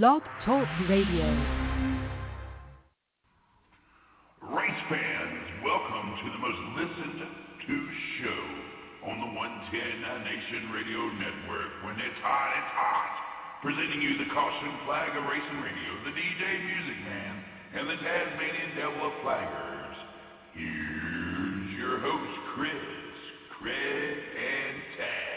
Blog Talk Radio. Race fans, welcome to the most listened to show on the 110 Nation Radio Network. When it's hot, it's hot. Presenting you the caution flag of racing radio, the DJ Music Man, and the Tasmanian Devil of Flaggers. Here's your host, Chris, Craig, and Taz.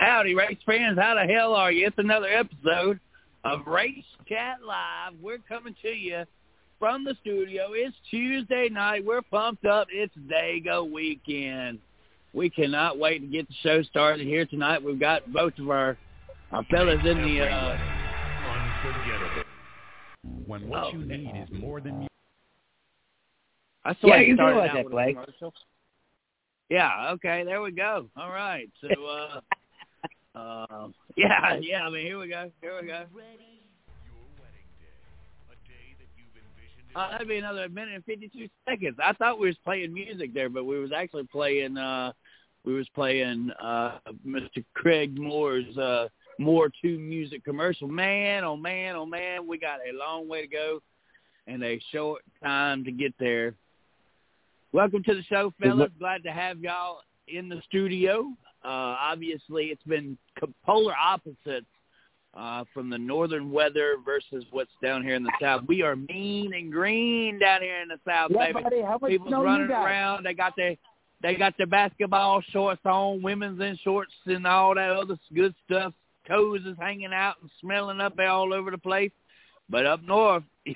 Howdy, race fans. How the hell are you? It's another episode of Race Chat Live. We're coming to you from the studio. It's Tuesday night. We're pumped up. It's Dega weekend. We cannot wait to get the show started here tonight. We've got both of our, our fellas in the... Uh, Unforgettable. When what Oh, you need is more than music. I Yeah, you do started like out that, with Blake. Yeah, okay, there we go. All right. So uh uh yeah, yeah, I mean here we go. Here we go. Uh, that'd be another minute and fifty two seconds. I thought we was playing music there, but we was actually playing uh we was playing uh Mr. Craig Moore's uh more to music commercial. Man, oh man, oh man, we got a long way to go and a short time to get there. Welcome to the show, fellas. Glad to have y'all in the studio. Uh, obviously, it's been polar opposites uh, from the northern weather versus what's down here in the south. We are mean and green down here in the south, Yeah, baby. buddy, how much People's snow running you got? around. They got their they got their basketball shorts on, women's in shorts and all that other good stuff. Toes is hanging out and smelling up all over the place. But up north,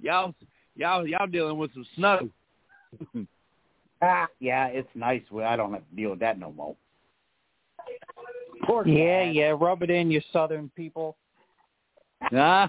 y'all y'all y'all dealing with some snow. Ah, yeah, it's nice. Well, I don't have to deal with that no more. Poor Yeah, guy. yeah, rub it in, you southern people. Ah,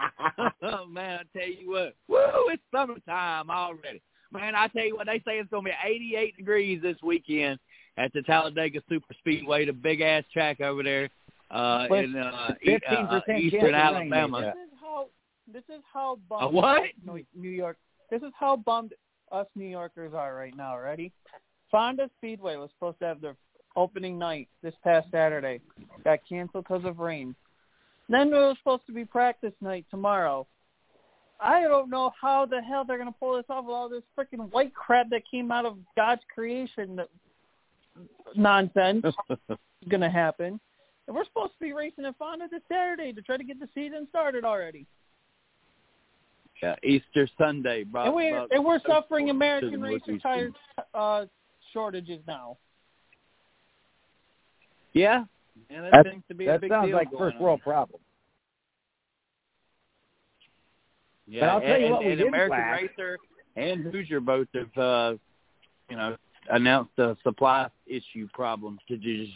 oh, man, I tell you what, woo, it's summertime already. Man, I tell you what, they say it's going to be 88 degrees this weekend at the Talladega Super Speedway, the big ass track over there uh, With in uh, e- 15% uh, eastern of Alabama. This is how this is how A bummed what? New New York. This is how bummed us New Yorkers are right now. Ready? Fonda Speedway was supposed to have their opening night this past Saturday. Got canceled because of rain. Then there was supposed to be practice night tomorrow. I don't know how the hell they're gonna pull this off with all this freaking white crap that came out of God's creation. That nonsense is gonna happen. And we're supposed to be racing at Fonda this Saturday to try to get the season started already. Yeah, Easter Sunday. Brought, and we're brought- and we're suffering American the racer tire uh, shortages now. Yeah, yeah that That- seems to be a big sounds deal like going first on. world problem. Yeah, But I'll tell you and, what we and did American lack. Racer and Hoosier both have, uh, you know, announced a supply issue problem to just.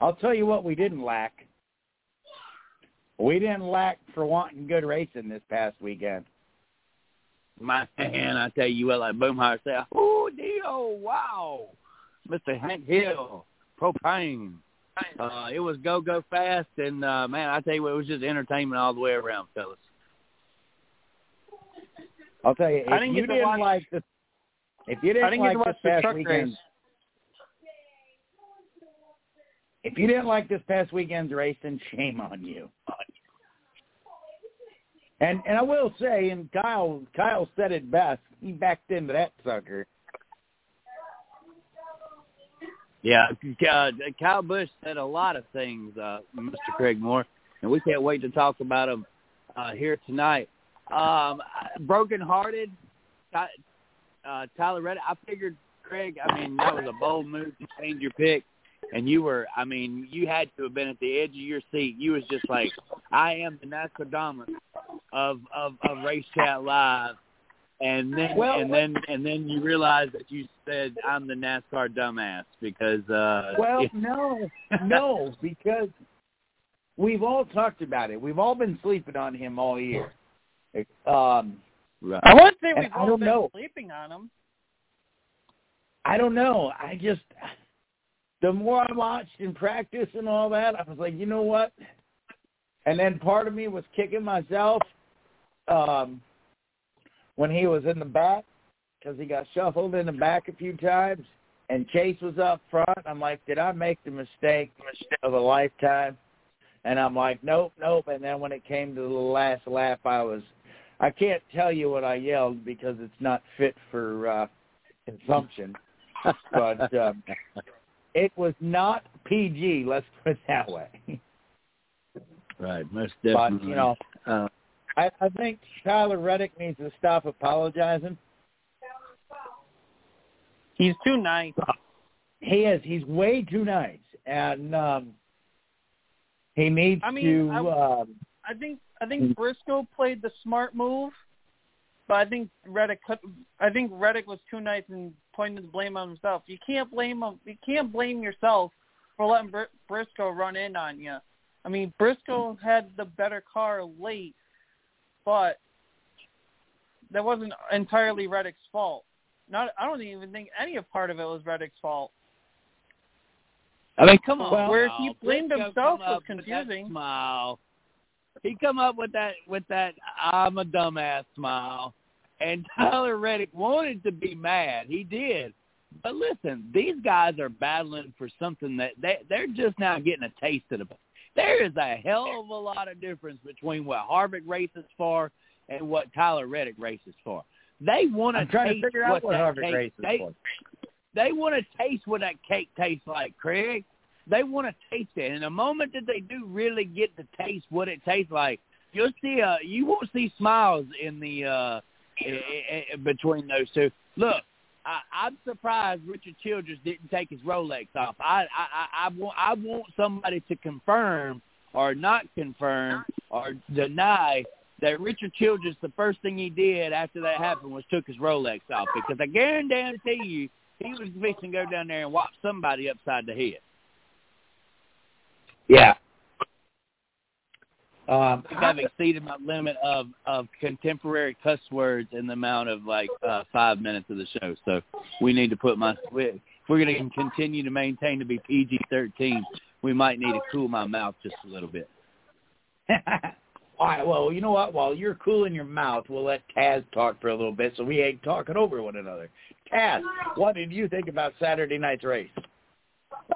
I'll tell you what we didn't lack. We didn't lack for wanting good racing this past weekend. My man, I tell you what, like Boomhauer said, oh, Dio, wow, Mr. Hank Hill, propane. Uh, it was go go fast, and uh, man, I tell you what, it was just entertainment all the way around, fellas. I'll tell you, I if didn't you didn't watch- like the, if you didn't, I didn't like get to watch this the past truck weekend, race. if you didn't like this past weekend's racing, shame on you. And and I will say, and Kyle Kyle said it best. He backed into that sucker. Yeah, uh, Kyle Busch said a lot of things, uh, Mr. Craig Moore, and we can't wait to talk about them uh, here tonight. Um, Broken Hearted, uh, Tyler Reddick. I figured, Craig, I mean, that was a bold move to change your pick, and you were, I mean, you had to have been at the edge of your seat. You was just like, I am the Nostradamus of of, of Race Chat Live. And then Well, and then and then you realize that you said I'm the NASCAR dumbass because uh Well, it- no, no, because we've all talked about it. We've all been sleeping on him all year. Um, right. I wouldn't say we've I all don't been know. sleeping on them. I don't know. I just the more I watched and practiced and all that, I was like, you know what? And then part of me was kicking myself um, when he was in the back because he got shuffled in the back a few times, and Chase was up front. I'm like, did I make the mistake of a lifetime? And I'm like, nope, nope. And then when it came to the last lap, I was, I can't tell you what I yelled because it's not fit for uh, consumption. but um, it was not PG. Let's put it that way. Right, most definitely. But you know, uh, I, I think Tyler Reddick needs to stop apologizing. He's too nice. He is. He's way too nice, and um, he needs I mean, to. I- um, I think I think Briscoe played the smart move, but I think Reddick I think Reddick was too nice and pointed the blame on himself. You can't blame him. You can't blame yourself for letting Br- Briscoe run in on you. I mean, Briscoe had the better car late, but that wasn't entirely Reddick's fault. Not I don't even think any of part of it was Reddick's fault. I mean, come on. Well, where now. he blamed Briscoe himself was up with that confusing. Smile. He come up with that with that I'm a dumbass smile, and Tyler Reddick wanted to be mad. He did. But listen, these guys are battling for something that they they're just now getting a taste of it. There is a hell of a lot of difference between what Harvick races for and what Tyler Reddick races for. They want I'm trying to figure out what Harvick cake- races they, for. they want to taste what that cake tastes like, Craig. They want to taste it. And the moment that they do really get to taste what it tastes like, you'll see. Uh, you won't see smiles in the uh, i- i- between those two. Look, I, I'm surprised Richard Childress didn't take his Rolex off. I, I, I, I want, I want somebody to confirm or not confirm or deny that Richard Childress, the first thing he did after that happened was took his Rolex off because I guarantee you he was fixing to go down there and whop somebody upside the head. Yeah. Um, I think I've exceeded my limit of of contemporary cuss words in the amount of like uh, five minutes of the show. So we need to put my if we're going to continue to maintain to be PG thirteen, we might need to cool my mouth just a little bit. All right. Well, you know what? While you're cooling your mouth, we'll let Taz talk for a little bit, so we ain't talking over one another. Taz, what did you think about Saturday night's race?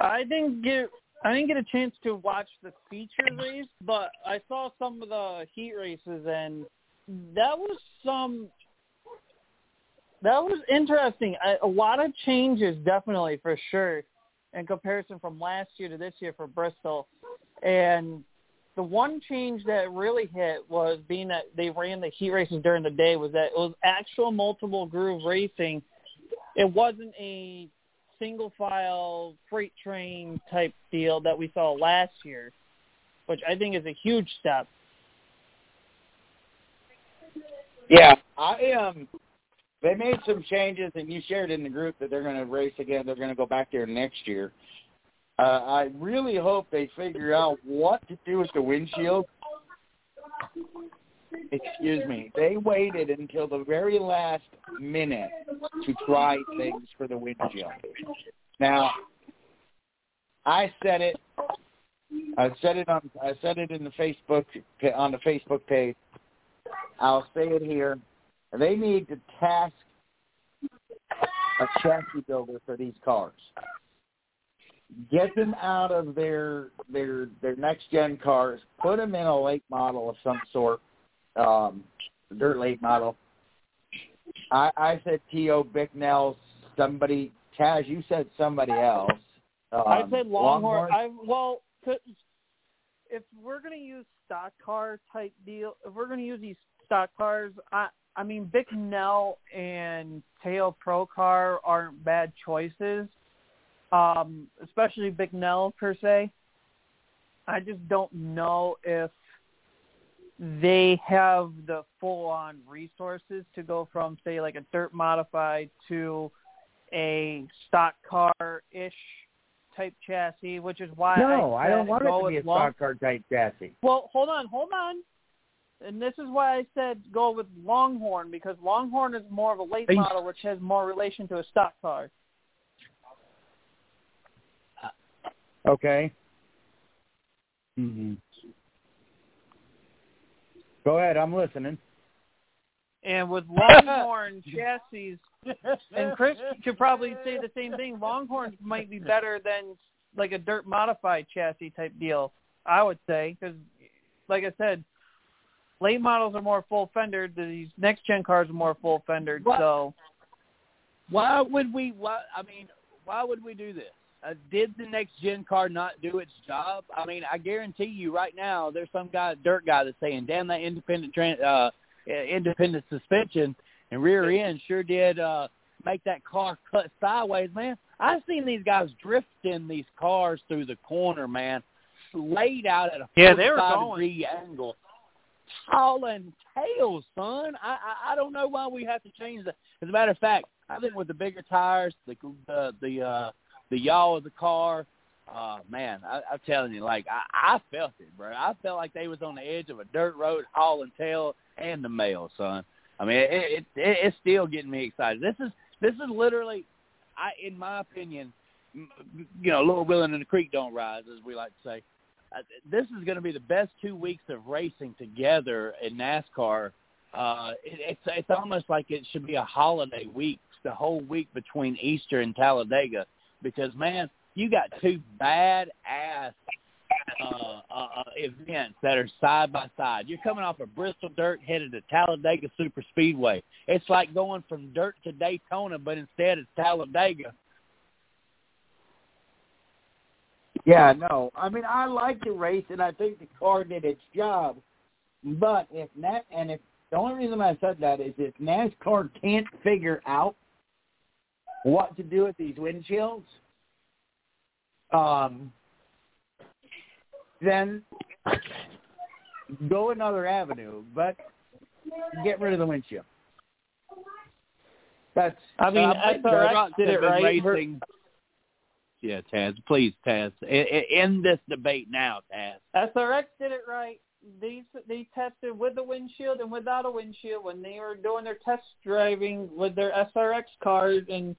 I didn't get I didn't get a chance to watch the feature race, but I saw some of the heat races and that was some that was interesting. A lot of changes definitely for sure in comparison from last year to this year for Bristol. And the one change that really hit was being that they ran the heat races during the day was that it was actual multiple groove racing. It wasn't a single file freight train type deal that we saw last year, which I think is a huge step. Yeah, I um, they made some changes, and you shared in the group that they're going to race again. They're going to go back there next year. Uh, I really hope they figure out what to do with the windshield. Excuse me. They waited until the very last minute to try things for the windshield. Now, I said it. I said it on. I said it in the Facebook on the Facebook page. I'll say it here. They need to task a chassis builder for these cars. Get them out of their their their next gen cars. Put them in a late model of some sort, um, dirt late model. I, I said T.O. Bicknell. Somebody, Taz, you said somebody else. Um, I said Longhorn. Longhorn? I well, if we're gonna use stock car type deal, if we're gonna use these stock cars, I I mean Bicknell and Teo Pro Car aren't bad choices, um, especially Bicknell per se. I just don't know if they have the full on resources to go from say like a dirt modified to a stock car ish type chassis, which is why no, I, I don't want it go to be a Long- stock car type chassis. well, hold on, hold on. And this is why I said go with Longhorn because Longhorn is more of a late Are you- model, which has more relation to a stock car. Okay. Mm-hmm. Go ahead. I'm listening. And with Longhorn chassis, and Chris could probably say the same thing. Longhorns might be better than like a dirt modified chassis type deal. I would say because, like I said, late models are more full fendered. These next gen cars are more full fendered. What? So Why would we? Why? I mean, why would we do this? Uh, did the next gen car not do its job? I mean, I guarantee you right now, there's some guy, dirt guy, that's saying, "Damn, that independent tran uh, independent suspension and rear end sure did uh, make that car cut sideways, man." I've seen these guys drifting these cars through the corner, man, laid out at a Yeah, they were 45 going. degree angle, hauling tail, son. I, I I don't know why we have to change that. As a matter of fact, I think with the bigger tires, the the the uh, the yaw of the car, uh, man, I, I'm telling you, like I, I felt it, bro. I felt like they was on the edge of a dirt road hauling tail and the mail, son. I mean, it, it, it it's still getting me excited. This is this is literally, I in my opinion, you know, Lord willing and the creek don't rise, as we like to say. Uh, this is going to be the best two weeks of racing together in NASCAR. Uh, it, it's it's almost like it should be a holiday week, the whole week between Easter and Talladega, because man, you got two bad ass uh, uh, events that are side by side. You're coming off of Bristol dirt headed to Talladega Super Speedway. It's like going from dirt to Daytona, but instead it's Talladega. Yeah, no. I mean, I like the race, and I think the car did its job. But if Nat, and if the only reason I said that is if NASCAR can't figure out what to do with these windshields, um, then go another avenue. But get rid of the windshield. That's I mean, Uh, but SRX Trucks did it right. Racing. Yeah, Taz, please, Taz, end this debate now, Taz. SRX did it right. They they tested with the windshield and without a windshield when they were doing their test driving with their SRX cars, and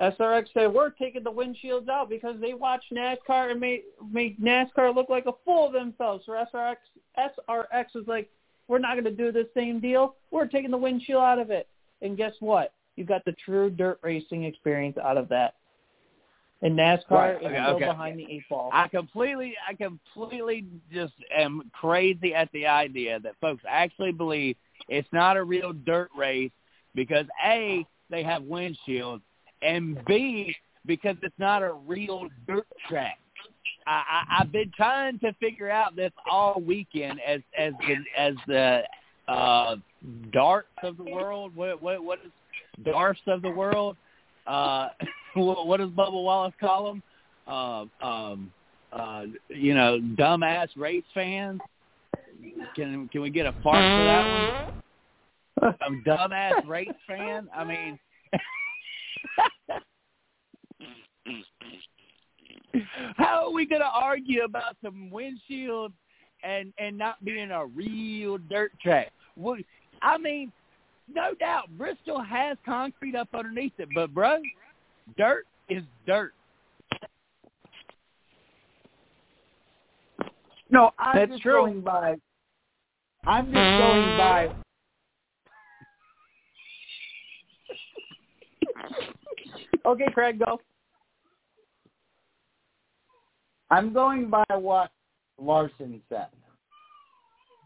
SRX said we're taking the windshields out because they watched NASCAR and made made NASCAR look like a fool of themselves. So SRX SRX was like, we're not going to do the same deal. We're taking the windshield out of it, and guess what? You got the true dirt racing experience out of that. And NASCAR Right. is still okay. behind the eight ball. I completely, I completely just am crazy at the idea that folks actually believe it's not a real dirt race because a they have windshields and b because it's not a real dirt track. I, I, I've been trying to figure out this all weekend as as the as the uh, darts of the world. What what what is darts of the world? Uh, what what does Bubba Wallace call them? Uh, um, uh, you know, dumbass race fans. Can can we get a fart for that one? Some dumbass race fan. I mean, how are we going to argue about some windshield and and not being a real dirt track? What, I mean, no doubt Bristol has concrete up underneath it, but bro, dirt is dirt. No, I'm That's just true. going by. I'm just going by. okay, Craig, go. I'm going by what Larson said.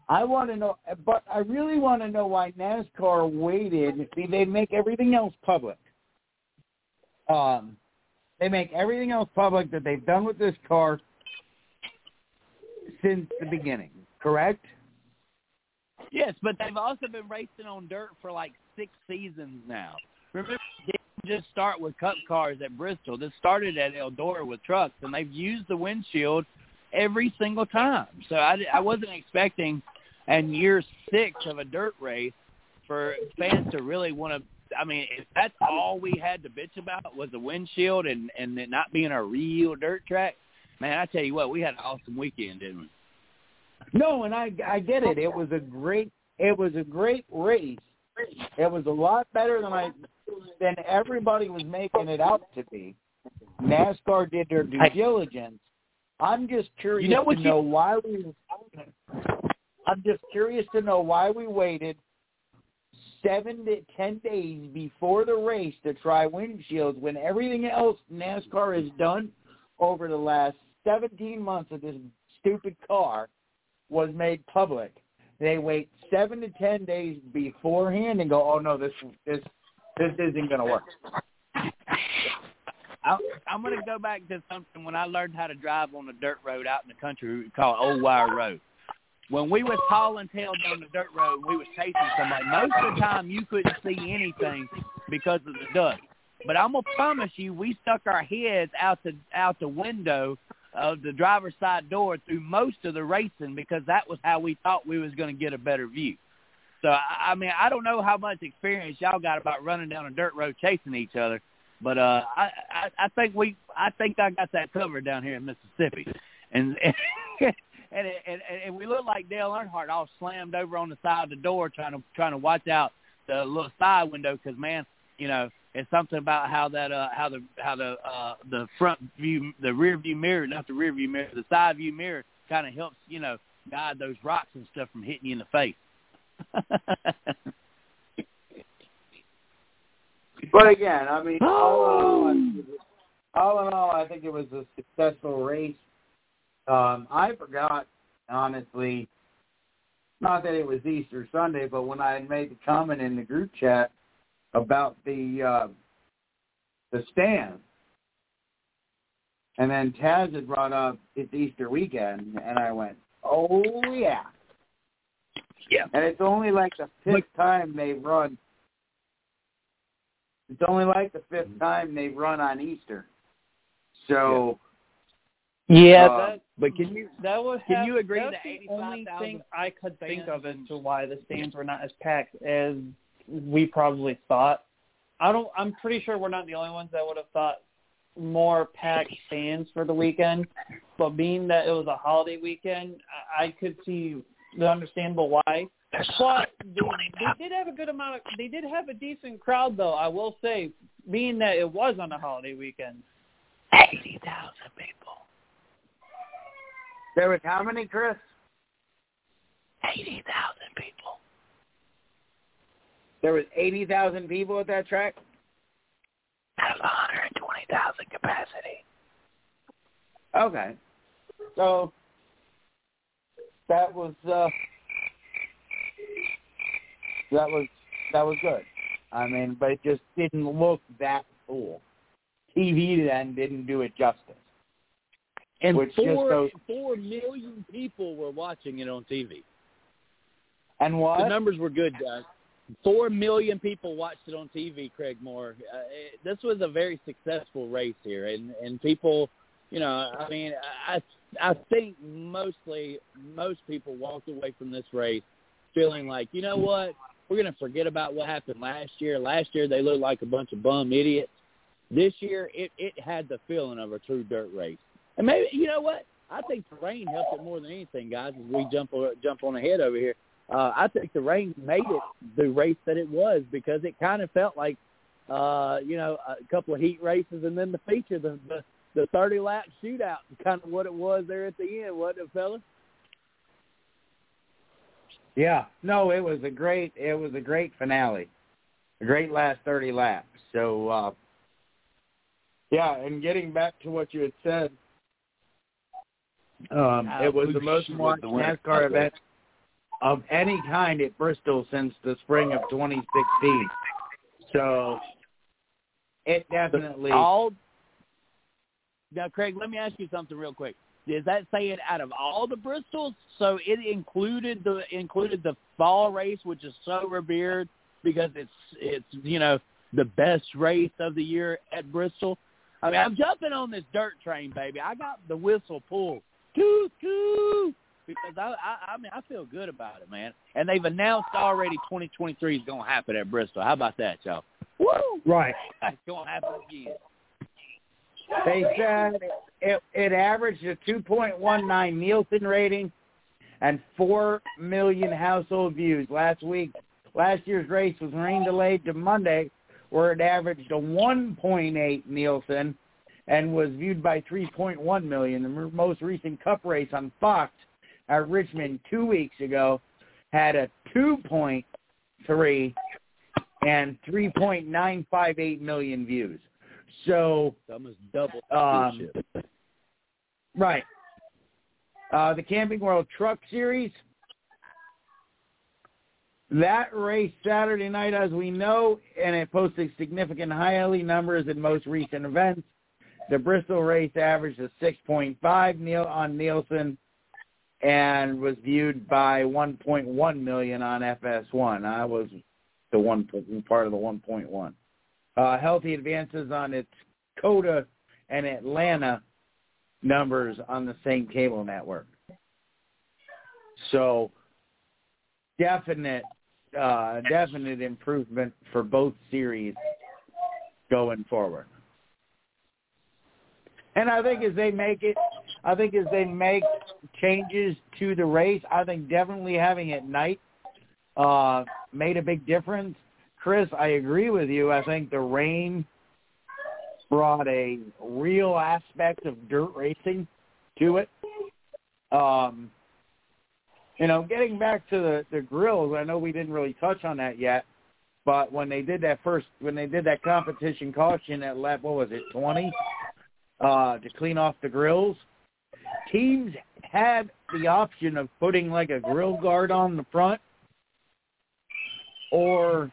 I want to know, but I really want to know why NASCAR waited. See, they make everything else public. Um, they make everything else public that they've done with this car since the beginning. Correct? Yes, but they've also been racing on dirt for like six seasons now. Remember, they didn't just start with cup cars at Bristol. This started at Eldora with trucks, and they've used the windshield every single time. So I, I wasn't expecting, in year six of a dirt race, for fans to really want to. I mean, if that's all we had to bitch about was the windshield and and it not being a real dirt track, man, I tell you what, we had an awesome weekend, didn't we? No, and I I get it. It was a great it was a great race. It was a lot better than I than everybody was making it out to be. NASCAR did their due I- diligence, I'm just curious You know to you- know why we. I'm just curious to know why we waited seven to ten days before the race to try windshields when everything else NASCAR has done over the last 17 months of this stupid car was made public. They wait seven to ten days beforehand and go, "Oh no, this this this isn't going to work." I, I'm going to go back to something when I learned how to drive on a dirt road out in the country we call Old Wire Road. When we was hauling tail down the dirt road we was chasing somebody, most of the time you couldn't see anything because of the dust. But I'm gonna promise you, we stuck our heads out the out the window of the driver's side door through most of the racing because that was how we thought we was to get a better view. So I, mean, I don't know how much experience y'all got about running down a dirt road chasing each other, but uh, I, I I think we I think I got that covered down here in Mississippi, and and and, and, and we look like Dale Earnhardt all slammed over on the side of the door trying to trying to watch out the little side window because man, you know. It's something about how that uh how the how the uh the front view the rear view mirror not the rear view mirror the side view mirror kind of helps you know guide those rocks and stuff from hitting you in the face. But again, I mean, all in all, I think it was- all in all, I think it was a successful race. Um, I forgot, honestly, not that it was Easter Sunday, but when I had made the comment in the group chat about the uh, the stand, and then Taz had brought up it's Easter weekend, and I went, "Oh yeah." Yeah. And it's only like the fifth time they've run it's only like the fifth time they've run on Easter. So Yeah, Uh, that but can you that would Can you agree that's that the only 85,000 thing I could think of as to why the stands were not as packed as we probably thought. I don't. I'm pretty sure we're not the only ones that would have thought more packed stands for the weekend. But being that it was a holiday weekend, I, I could see the understandable why. But they, they did have a good amount of. They did have a decent crowd, though. I will say, being that it was on a holiday weekend. eighty thousand people? there was how many, Chris? Eighty thousand people. There was eighty thousand people at that track. Out of one hundred and twenty thousand capacity. Okay, so that was uh, that was that was good. I mean, but it just didn't look that cool. TV then didn't do it justice. And Which four goes- four million people were watching it on TV. And what? The numbers were good, guys. Four million people watched it on TV. Craig Moore. Uh, it, this was a very successful race here, and and people, you know, I mean, I I think mostly most people walked away from this race feeling like, you know what, we're gonna forget about what happened last year. Last year they looked like a bunch of bum idiots. This year it it had the feeling of a true dirt race. And maybe you know what? I think the rain helped it more than anything, guys. As we jump jump on ahead over here, uh, I think the rain made it the race that it was because it kind of felt like, uh, you know, a couple of heat races and then the feature, the the, the thirty lap shootout, kind of what it was there at the end, wasn't it, fellas? Yeah. No, it was a great it was a great finale. A great last thirty laps. So uh yeah, and getting back to what you had said, um, Kyle it was the most was watched the winner. NASCAR event of any kind at Bristol since the spring of 2016. So it definitely all. Now, Craig, let me ask you something real quick. Does that say it out of all the Bristols? So it included the included the fall race, which is so revered because it's it's you know the best race of the year at Bristol. I mean, I'm jumping on this dirt train, baby. I got the whistle pulled, toot toot, because I I, I mean I feel good about it, man. And they've announced already 2023 is going to happen at Bristol. How about that, y'all? Woo! right. It's going to happen again. They said it, it averaged a 2.19 Nielsen rating and 4 million household views last week. Last year's race was rain delayed to Monday, where it averaged a 1.8 Nielsen and was viewed by 3.1 million. The most recent Cup race on Fox at Richmond two weeks ago had a 2.3 and 3.958 million views. So almost double. Um. Right. Uh, the Camping World Truck Series. That race Saturday night, as we know, and it posted significant highly numbers in most recent events. The Bristol race averaged a 6.5 Neil on Nielsen and was viewed by 1.1 million on FS1. I was the one part of the 1.1. Uh, healthy advances on its COTA and Atlanta numbers on the same cable network. So definite uh definite improvement for both series going forward. And I think as they make it I think as they make changes to the race, I think definitely having it night uh made a big difference. Chris, I agree with you. I think the rain brought a real aspect of dirt racing to it. Um, you know, getting back to the, the grills, I know we didn't really touch on that yet, but when they did that first, when they did that competition caution at lap, what was it, 20, uh, to clean off the grills, teams had the option of putting like a grill guard on the front or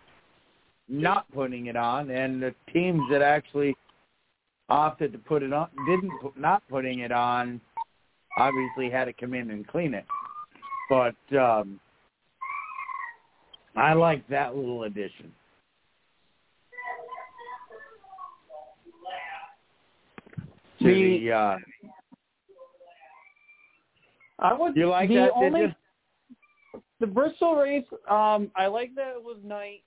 not putting it on, and the teams that actually opted to put it on, didn't put, not putting it on, obviously had to come in and clean it. But um, I like that little addition. To The- the, uh, I would. you like the that? Only? The Bristol race, um, I like that it was night.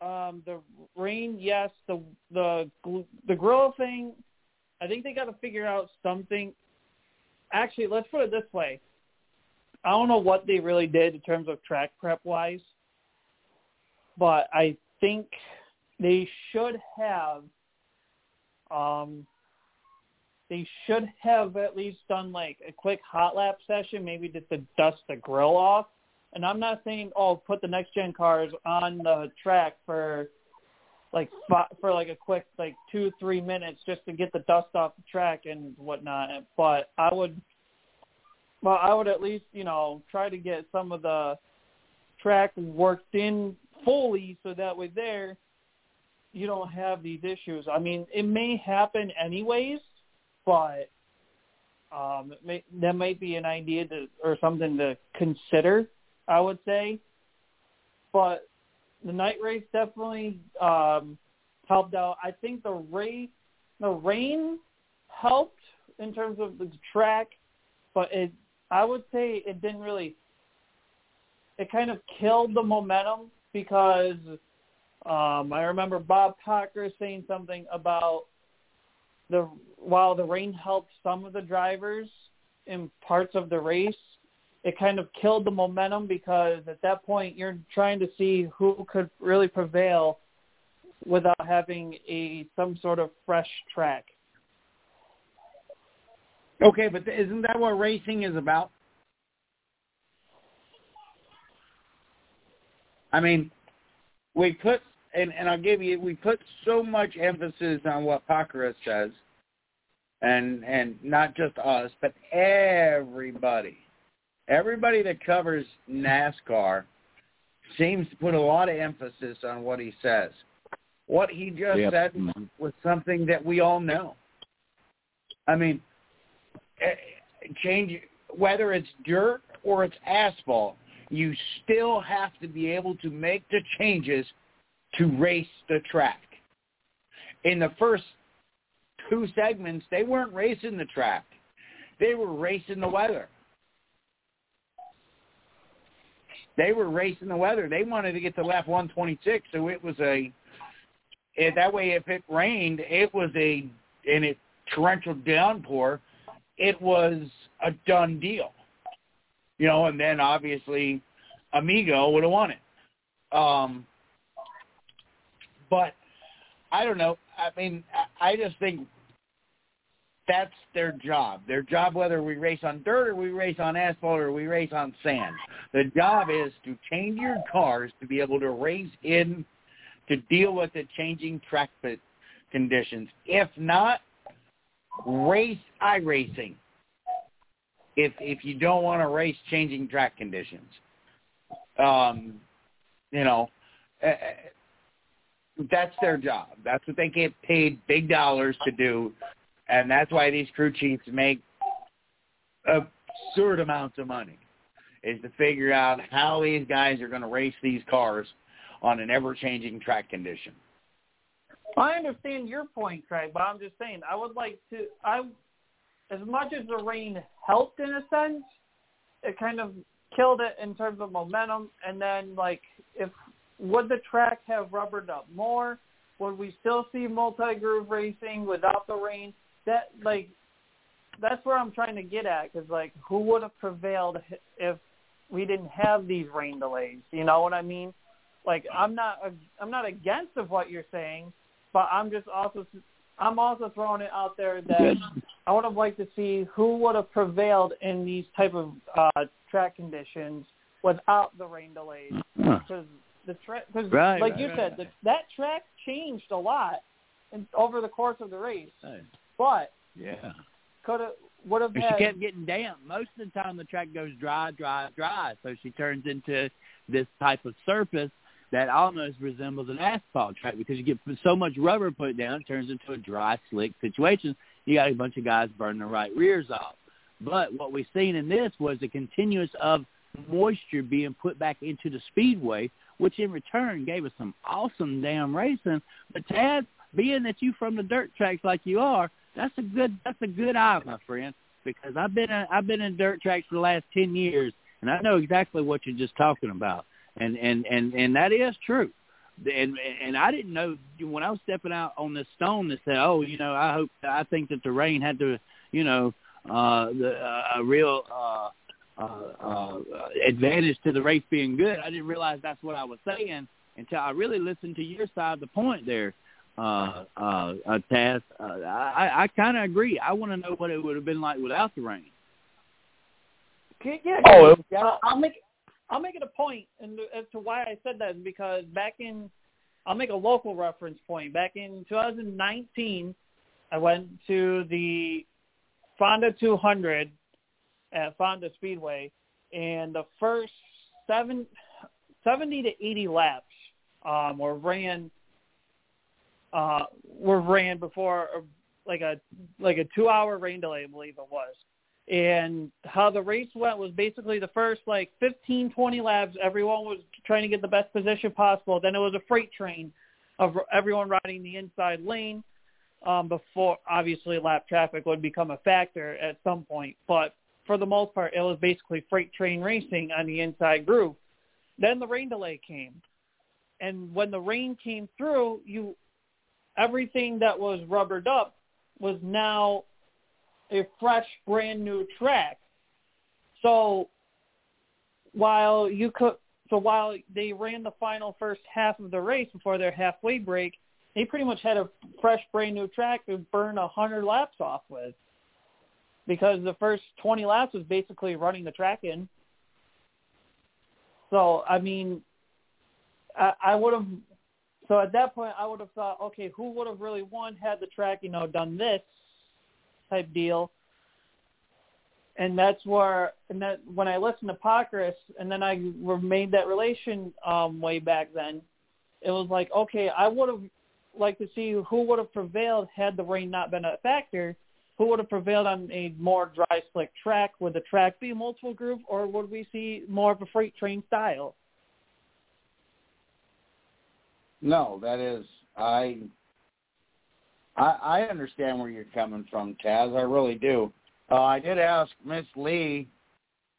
Um, the rain, yes. The the the grill thing, I think they got to figure out something. Actually, let's put it this way. I don't know what they really did in terms of track prep wise, but I think they should have. Um, they should have at least done like a quick hot lap session, maybe just to dust the grill off. And I'm not saying, oh, put the next gen cars on the track for like for like a quick like two three minutes just to get the dust off the track and whatnot. But I would, well, I would at least you know try to get some of the track worked in fully so that way there you don't have these issues. I mean, it may happen anyways, but um, may, that might be an idea to or something to consider. I would say, but the night race definitely um, helped out. I think the race, the rain helped in terms of the track, but it, I would say it didn't really. It kind of killed the momentum because um, I remember Bob Pockrass saying something about the while the rain helped some of the drivers in parts of the race, it kind of killed the momentum because at that point you're trying to see who could really prevail without having a some sort of fresh track. Okay, but isn't that what racing is about? I mean, we put and, and I'll give you we put so much emphasis on what Pockrass says and and not just us, but everybody. Everybody that covers NASCAR seems to put a lot of emphasis on what he says. What he just Yep. said was something that we all know. I mean, eh, change whether it's dirt or it's asphalt, you still have to be able to make the changes to race the track. In the first two segments, they weren't racing the track. They were racing the weather. They were racing the weather. They wanted to get to lap 126, so it was a eh, that way if it rained, it was a and it torrential downpour, it was a done deal. You know, and then obviously Amigo would have won it. Um but I don't know. I mean, I just think that's their job. Their job, whether we race on dirt or we race on asphalt or we race on sand, the job is to change your cars to be able to race in to deal with the changing track conditions. If not, race iRacing. If if you don't want to race changing track conditions, um, you know, uh, that's their job. That's what they get paid big dollars to do, and that's why these crew chiefs make absurd amounts of money. Is to figure out how these guys are going to race these cars on an ever-changing track condition. I understand your point, Craig, but I'm just saying I would like to. I, as much as the rain helped in a sense, it kind of killed it in terms of momentum. And then, like, if would the track have rubbered up more? Would we still see multi-groove racing without the rain? That like, that's where I'm trying to get at. Because like, who would have prevailed if we didn't have these rain delays? You know what I mean? Like, I'm not I'm not against of what you're saying, but I'm just also I'm also throwing it out there that I would have liked to see who would have prevailed in these type of uh, track conditions without the rain delays. Because the track, cause Right, like right, you right, said. The, that track changed a lot in, over the course of the race, but yeah. could have would have But had she kept getting damp. Most of the time the track goes dry, dry, dry. So she turns into this type of surface that almost resembles an asphalt track because you get so much rubber put down, it turns into a dry, slick situation. You got a bunch of guys burning their right rears off. But what we've seen in this was a continuous of moisture being put back into the speedway, which in return gave us some awesome damn racing. But Tad, being that you from the dirt tracks like you are, that's a good that's a good eye, my friend. Because I've been in, I've been in dirt tracks for the last ten years, and I know exactly what you're just talking about, and and and and that is true. And and I didn't know when I was stepping out on this stone that said, oh, you know, I hope I think that the rain had to, you know, uh, the uh, a real uh, uh, uh, advantage to the race being good. I didn't realize that's what I was saying until I really listened to your side of the point there, uh, uh, uh, Taz. Uh, I, I kind of agree. I want to know what it would have been like without the rain. Okay, yeah. Oh, it- I'll make I'll make it a point, and as to why I said that is because back in I'll make a local reference point. Back in 2019, I went to the Fonda 200 at Fonda Speedway, and the first seven, 70 to 80 laps um, were ran uh, were ran before uh, like a like a two hour rain delay, I believe it was. And how the race went was basically the first like 15, 20 laps, everyone was trying to get the best position possible. Then it was a freight train of everyone riding the inside lane um, before obviously lap traffic would become a factor at some point. But for the most part, it was basically freight train racing on the inside groove. Then the rain delay came. And when the rain came through, you everything that was rubbered up was now a fresh, brand new track. So while you could, so while they ran the final first half of the race before their halfway break, they pretty much had a fresh, brand new track to burn a hundred laps off with, because the first twenty laps was basically running the track in. So I mean, I, I would have. So at that point, I would have thought, okay, who would have really won had the track, you know, done this type deal. And that's where, and that when I listened to Pockrass, and then I made that relation um, way back then, it was like, okay, I would have liked to see who would have prevailed had the rain not been a factor. Who would have prevailed on a more dry, slick track? Would the track be multiple groove, or would we see more of a freight train style? No, that is I. I, I understand where you're coming from, Taz. I really do. Uh, I did ask Miss Lee,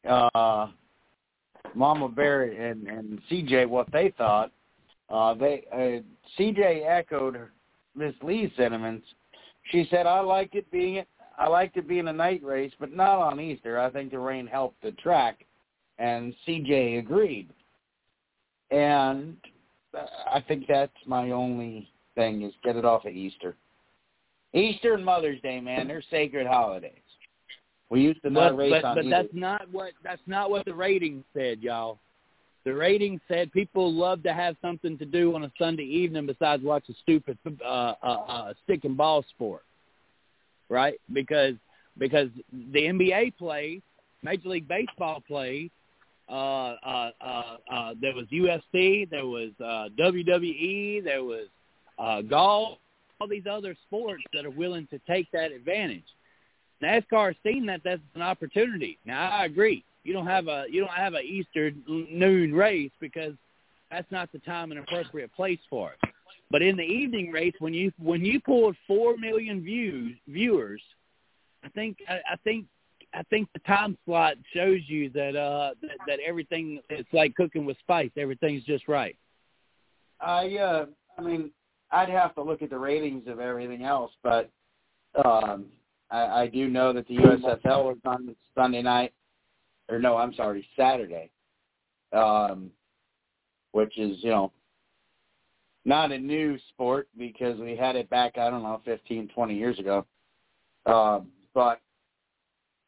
uh, Mama Bear, and, and CJ what they thought. Uh, they uh, CJ echoed Miss Lee's sentiments. She said, "I liked it being I liked it being a night race, but not on Easter. I think the rain helped the track." And CJ agreed. And I think that's my only thing is get it off of Easter. Easter and Mother's Day, man, they're sacred holidays. We used to not But, race but, on but either. that's not what that's not what the ratings said, y'all. The ratings said people love to have something to do on a Sunday evening besides watch a stupid uh, uh, uh, stick and ball sport, right? Because because the NBA plays, Major League Baseball plays, uh, uh, uh, uh, there was UFC, there was uh, WWE, there was uh, golf, all these other sports that are willing to take that advantage. NASCAR has seen that that's an opportunity. Now I agree. You don't have a you don't have a Easter noon race because that's not the time and appropriate place for it. But in the evening race, when you when you pulled four million views viewers, I think I, I think I think the time slot shows you that uh that, that everything it's like cooking with spice. Everything's just right. I uh I mean, I'd have to look at the ratings of everything else, but um I, I do know that the USFL was on Sunday night or no, I'm sorry, Saturday. Um which is, you know, not a new sport because we had it back, I don't know, fifteen, twenty years ago. Um, but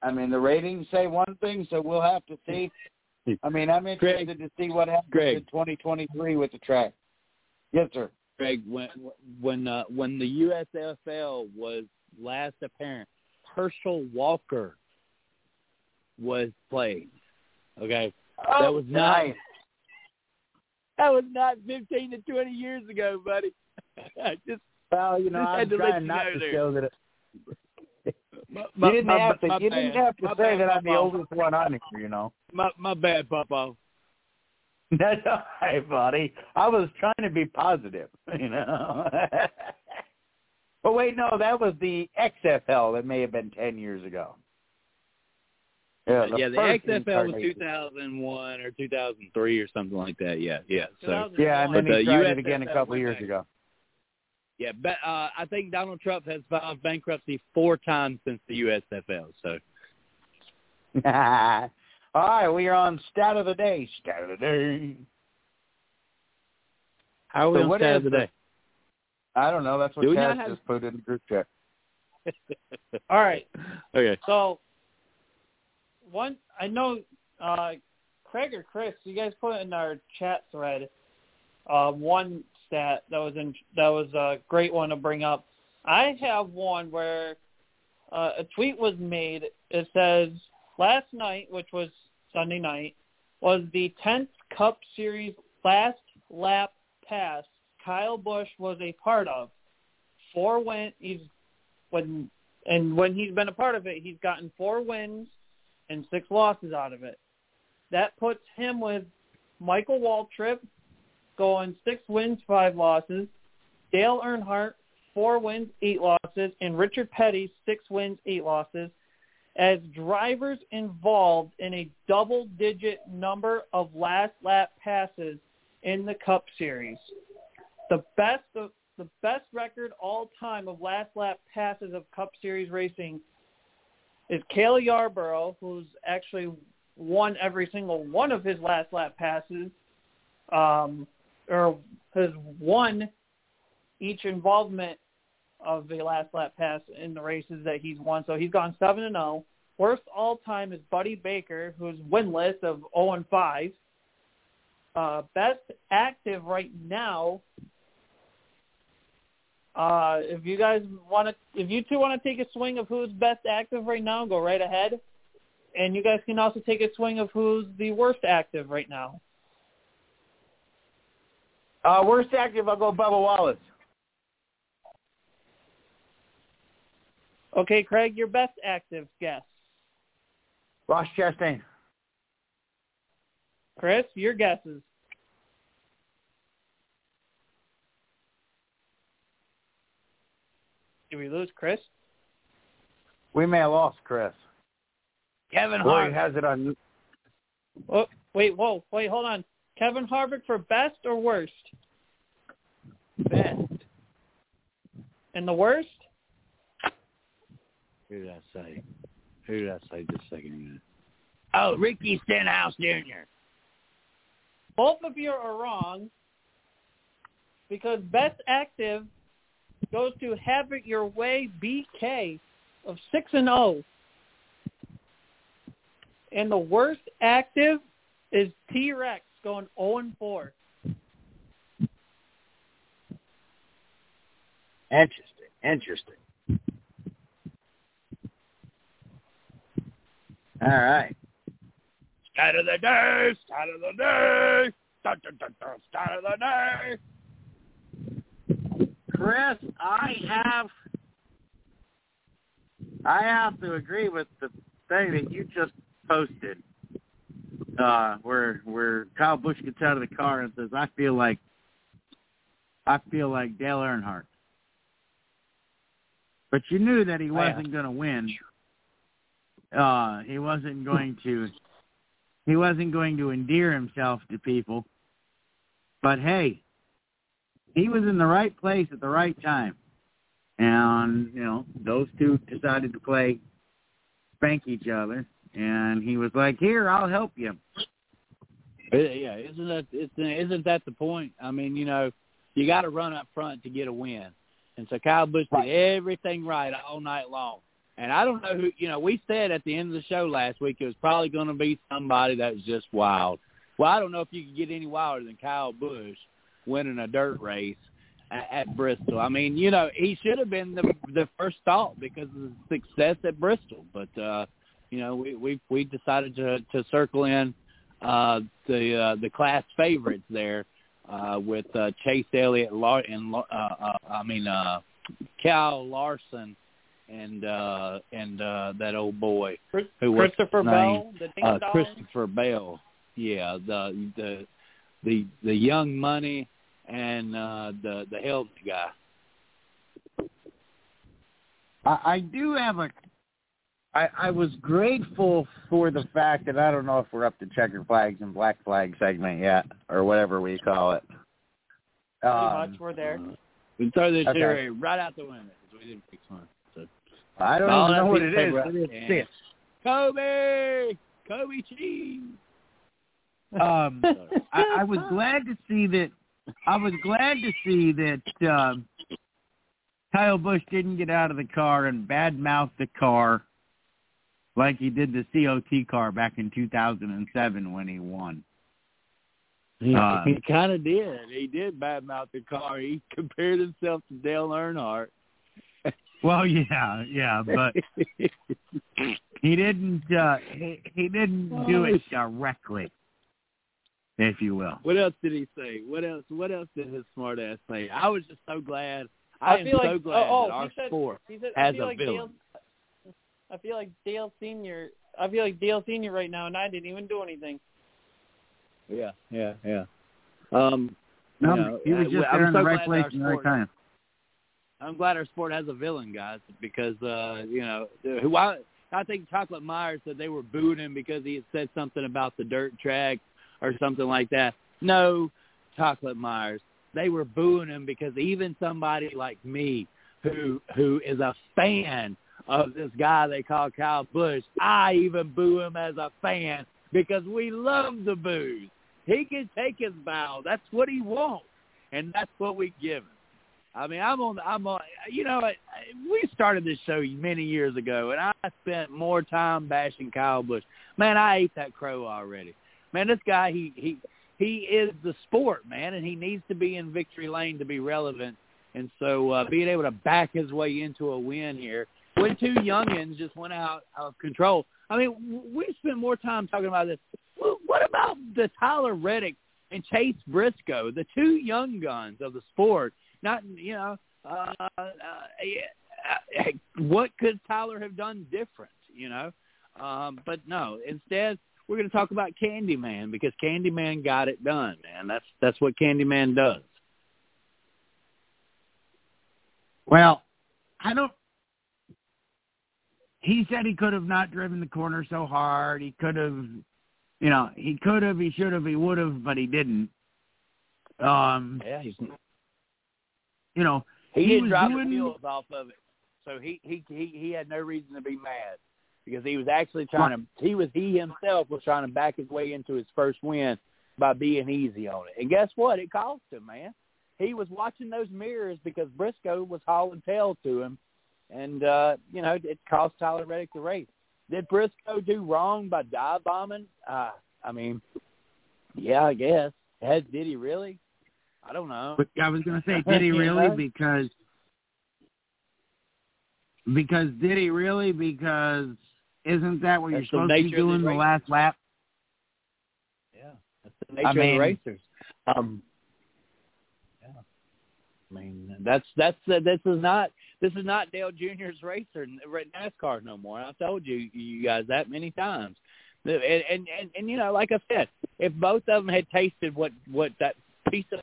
I mean the ratings say one thing, so we'll have to see. I mean, I'm interested to see what happens Greg. in 2023 with the track. Yes, sir. Greg, when when uh, when the USFL was last apparent, Herschel Walker was playing. Okay, that was not Nice. that was not fifteen to twenty years ago, buddy. I just Well, you know, I'm had to let trying not to there. show that. It, my, you didn't my, have to. you didn't have to My say bad, that I'm the oldest one on here. You know. My my bad, Papa. That's all right, buddy. I was trying to be positive. You know. but wait, no, that was the XFL. That may have been ten years ago. Yeah, uh, yeah, the XFL was 2001 or 2003 or something like that. Yeah, yeah. So Yeah, and then But he the tried it again a couple years back. ago. Yeah, but uh, I think Donald Trump has filed bankruptcy four times since the USFL. So all right, we are on stat of the day. Stat of the day. how are we So on what stat of the the- day? I don't know. That's what Do we Cass not have- just put in the group chat. All right. okay. So one, I know uh, Craig or Chris, you guys put in our chat thread uh, one stat that was in that was a great one to bring up. I have one where uh, a tweet was made. It says last night, which was Sunday night, was the 10th Cup Series last lap pass Kyle Busch was a part of. Four win. He's when and when he's been a part of it, he's gotten four wins and six losses out of it. That puts him with Michael Waltrip going six wins, five losses. Dale Earnhardt, four wins, eight losses, and Richard Petty, six wins, eight losses, as drivers involved in a double-digit number of last lap passes in the Cup Series. The best of the best record all time of last lap passes of Cup Series racing is Cale Yarborough, who's actually won every single one of his last lap passes, um, or has won each involvement of the last lap pass in the races that he's won. So he's gone seven and zero. Worst all time is Buddy Baker, who's winless of zero and five. Uh, best active right now uh, if you guys want to, if you two want to take a swing of who's best active right now, go right ahead. And you guys can also take a swing of who's the worst active right now. Uh, worst active, I'll go Bubba Wallace. Okay, Craig, your best active guess. Ross Chastain. Chris, your guesses. Did we lose Chris? We may have lost Chris. Kevin Or he Hart. has it on. Oh, wait, whoa, wait, hold on. Kevin Harvick for best or worst? Best. And the worst? Who did I say? Who did I say just a second ago? Oh, Ricky Stenhouse Jr. Both of you are wrong because best active goes to Have It Your Way BK of 6 and 0. And the worst active is T-Rex going 0 and 4. Interesting. Interesting. All right. Stat of the day, stat of the day, dun, dun, dun, dun, stat of the day. Chris, I have I have to agree with the thing that you just posted. Uh where where Kyle Busch gets out of the car and says, I feel like I feel like Dale Earnhardt. But you knew that he wasn't gonna win. Uh he wasn't going to he wasn't going to endear himself to people. But hey, he was in the right place at the right time. And, you know, those two decided to play spank each other and he was like, Here, I'll help you. Yeah, isn't that isn't that the point? I mean, you know, you got to run up front to get a win, and so Kyle Busch did everything right all night long. And I don't know who, you know, we said at the end of the show last week it was probably going to be somebody that was just wild. Well, I don't know if you could get any wilder than Kyle Busch winning a dirt race at, at Bristol. I mean, you know, he should have been the the first thought because of the success at Bristol, but uh, you know, we we we decided to to circle in uh the uh the class favorites there uh with uh Chase Elliott Lar- and uh, uh I mean uh Cal Larson and uh and uh that old boy Who was Christopher his Bell, the uh. Christopher Bell. Yeah, the the the the young money and uh the the health guy. I, I do have a. I, I was grateful for the fact that I don't know if we're up to checker flags and black flag segment yet, or whatever we call it. Pretty Um, much, we're there. We throw this Okay. cherry right out the window because we didn't fix one. So I don't even know what the it is. paper. but it's this. Kobe, Kobe cheese. Um, I, I was glad to see that. I was glad to see that um, Kyle Busch didn't get out of the car and badmouth the car like he did the COT car back in 2007 when he won. He, Uh, he kind of did. He did badmouth the car. He compared himself to Dale Earnhardt. Well, yeah, yeah, but he didn't. Uh, he, he didn't do it directly, if you will. what else did he say? What else? What else did his smart ass say? I was just so glad. I, I am feel so glad oh, that our said- sport He said, has I feel a like villain. Dale, I feel like Dale Senior. I feel like Dale Senior right now, and I didn't even do anything. Yeah, yeah, yeah. Um, No, you know, he was I- just I'm there in so the right place our in the right time. I'm glad our sport has a villain, guys, because uh, you know who I I think Chocolate Myers said they were booing him because he had said something about the dirt track or something like that. No, Chocolate Myers, they were booing him because even somebody like me, who who is a fan of this guy they call Kyle Busch, I even boo him as a fan because we love the booze. He can take his bow. That's what he wants, and that's what we give him. I mean, I'm on. I'm on. You know, we started this show many years ago, and I spent more time bashing Kyle Busch. Man, I ate that crow already. Man, this guy, he he he is the sport, man, and he needs to be in victory lane to be relevant. And so, uh, being able to back his way into a win here, when two youngins just went out of control. I mean, we spent more time talking about this. What about the Tyler Reddick and Chase Briscoe, the two young guns of the sport? Not, you know, uh, uh, what could Tyler have done different? You know, um, but no. Instead, we're going to talk about Candyman because Candyman got it done, man. That's that's what Candyman does. Well, I don't. He said he could have not driven the corner so hard. He could have, you know, he could have, he should have, he would have, but he didn't. Um, Yeah, he's you know, he, He didn't drive doing- the wheels off of it, so he he he he had no reason to be mad because he was actually trying to. He was he himself was trying to back his way into his first win by being easy on it, and guess what? It cost him, man. he was watching those mirrors because Briscoe was hauling tail to him, and uh, you know it cost Tyler Reddick the race. Did Briscoe do wrong by dive bombing? Uh, I mean, yeah, I guess. Has did he really? I don't know. But I was going to say, did he really? know? Because because did he really? Because isn't that what That's you're supposed to be of the doing the last lap? Yeah, that's the nature I of the racers. Um, yeah, I mean that's that's uh, this is not this is not Dale Jr.'s racer in NASCAR no more. I've told you you guys that many times. And, and and and you know, like I said, if both of them had tasted what what that piece of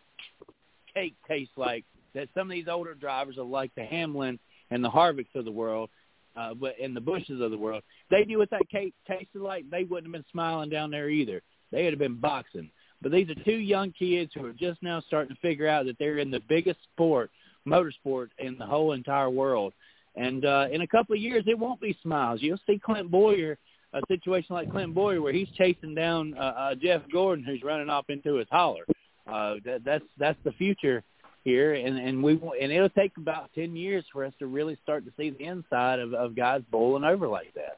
cake tastes like, that some of these older drivers are like the Hamlin and the Harvicks of the world, uh, but and the Busches of the world, they knew what that cake tasted like. They wouldn't have been smiling down there either. They would have been boxing. But these are two young kids who are just now starting to figure out that they're in the biggest sport, motorsport, in the whole entire world. And uh, in a couple of years, it won't be smiles. You'll see Clint Bowyer, a situation like Clint Bowyer, where he's chasing down uh, uh, Jeff Gordon, who's running off into his holler. Uh, that, that's that's the future here, and and we and it'll take about ten years for us to really start to see the inside of, of guys bowling over like that.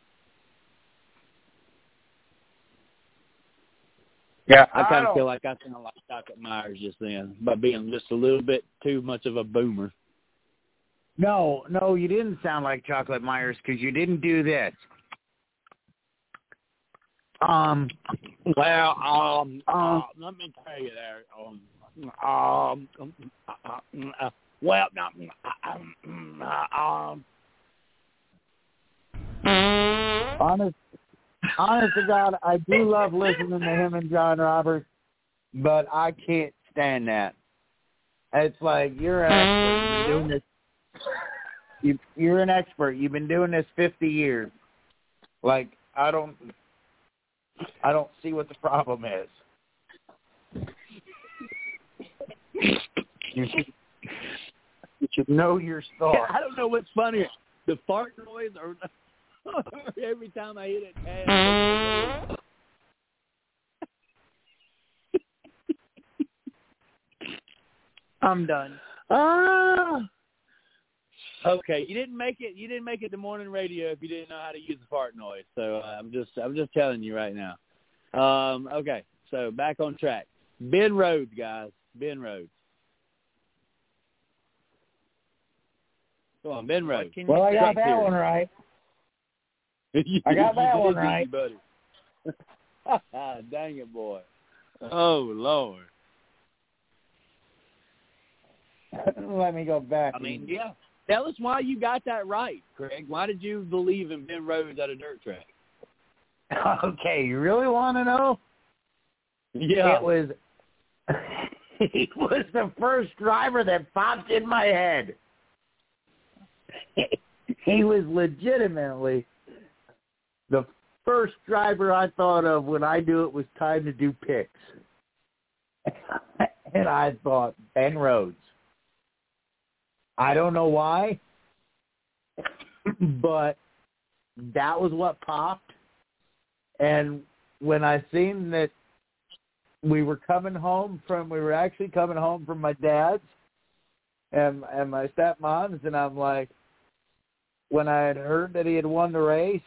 Yeah, I kind of feel like I sound like Docket Myers just then by being just a little bit too much of a boomer. No, no, you didn't sound like Chocolate Myers because you didn't do this. Um, Well, um, uh, Um, let me tell you there. Um, um, um, uh, uh, well, um, um, uh, um, honest, honest to God, I do love listening to him and John Roberts, but I can't stand that. It's like you're an expert. You've been doing this. You, you're an expert. You've been doing this 50 years. Like I don't, I don't see what the problem is. You should, you should know your star. I don't know what's funnier, the fart noise or every time I hit it. Pad, I'm done. Ah. Okay, you didn't make it. You didn't make it to morning radio if you didn't know how to use the fart noise. So uh, I'm just, I'm just telling you right now. Um, okay, so back on track. Ben Rhodes, guys. Ben Rhodes. Go on, Ben Rhodes. Well, I got say? that one right. I got that one right. buddy. Dang it, boy. Oh Lord. Let me go back. I mean, yeah. Tell us why you got that right, Craig. Why did you believe in Ben Rhodes at a dirt track? Okay, you really want to know? Yeah. It was he was the first driver that popped in my head. He was legitimately the first driver I thought of when I knew it was time to do picks. and I thought Ben Rhodes. I don't know why, but that was what popped. And when I seen that we were coming home from we were actually coming home from my dad's and and my stepmom's and I'm like when I had heard that he had won the race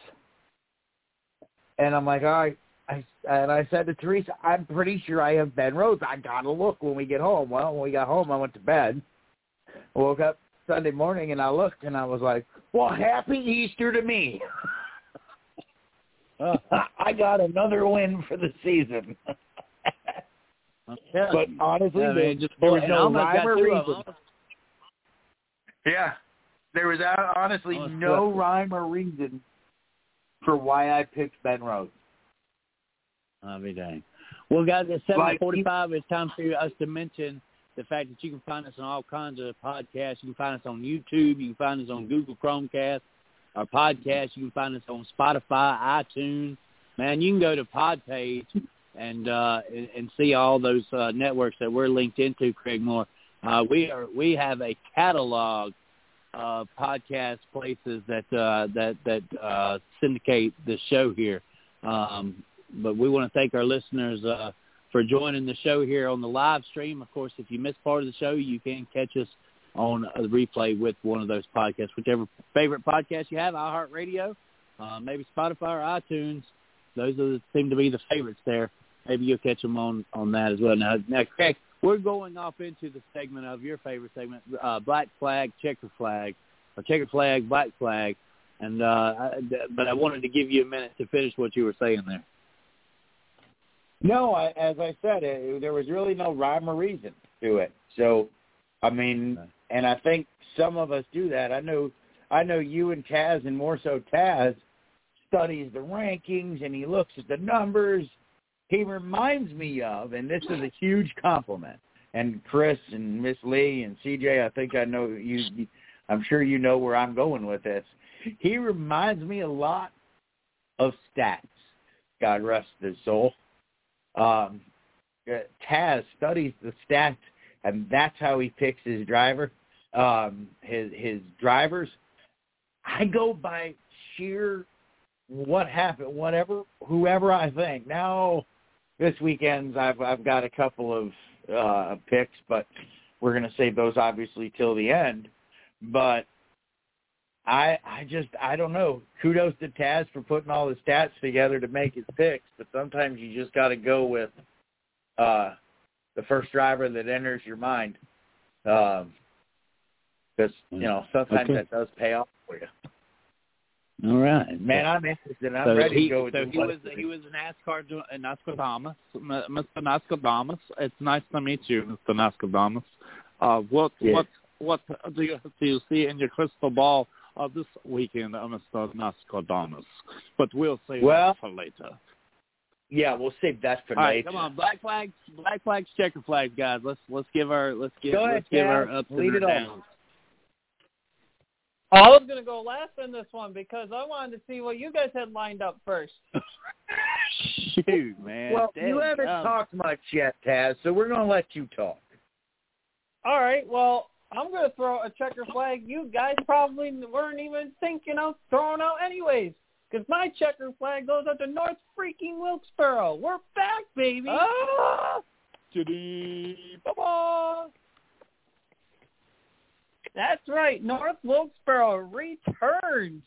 and I'm like, all right I and I said to Teresa, I'm pretty sure I have Ben Rhodes. I gotta look when we get home. Well, when we got home I went to bed. I woke up Sunday morning and I looked and I was like, Well, happy Easter to me. I got another win for the season. I'm But honestly, I mean, there, just there was no rhyme or reason. Yeah, there was uh, honestly no rhyme or reason for why I picked Ben Rhodes. I'll be dang. Well, guys, at Like, 745, it's time for us to mention the fact that you can find us on all kinds of podcasts. You can find us on YouTube. You can find us on Google Chromecast, our podcast. You can find us on Spotify, iTunes. Man, you can go to Podpage and uh, and, and see all those uh, networks that we're linked into, Craig Moore. Uh, we are we have a catalog of podcast places that uh, that that uh, syndicate the show here. Um, but we want to thank our listeners uh, for joining the show here on the live stream. Of course, if you missed part of the show, you can catch us on a replay with one of those podcasts, whichever favorite podcast you have, iHeartRadio, uh, maybe Spotify or iTunes. Those are, seem to be the favorites there. Maybe you'll catch them on on that as well. Now, now, Craig, we're going off into the segment of your favorite segment, uh, Black Flag, Checker Flag, or Checker Flag, Black Flag. And uh, I, but I wanted to give you a minute to finish what you were saying there. No, I, as I said, it, there was really no rhyme or reason to it. So, I mean, and I think some of us do that. I know, I know you and Taz, and more so Taz, studies the rankings and he looks at the numbers. He reminds me of, and this is a huge compliment. And Chris and Miss Lee and CJ, I think I know you. I'm sure you know where I'm going with this. He reminds me a lot of stats. God rest his soul. Um, uh, Taz studies the stats, and that's how he picks his driver, um, his his drivers. I go by sheer what happened, whatever, whoever I think. Now, this weekend's I've I've got a couple of uh, picks, but we're going to save those obviously till the end. But I I just I don't know. Kudos to Taz for putting all the stats together to make his picks, but sometimes you just got to go with uh the first driver that enters your mind. Um because you know sometimes Okay. that does pay off for you. All right, Man, I'm interested. I'm so ready he, to go with so he was he was a NASCAR Nostradamus, M- Mr. Nostradamus. It's nice to meet you, Mr. Nostradamus. Uh, what Yeah. what what do you do you see in your crystal ball uh, this weekend, uh, Mr. Nostradamus? But we'll save Well, that for later. Yeah, we'll save that for All right, later. come on, black flags, black flags, checker flags, guys. Let's let's give our let's give Go let's give our ups Lead and it our off. downs. I was going to go last in this one because I wanted to see what you guys had lined up first. Shoot, man. well, you haven't um, talked much yet, Taz, so we're going to let you talk. All right, well, I'm going to throw a checker flag. You guys probably weren't even thinking of throwing out anyways. Because my checker flag goes up to North freaking Wilkesboro. We're back, baby. Ah! Chitty, ba-ba. That's right. North Wilkesboro returns.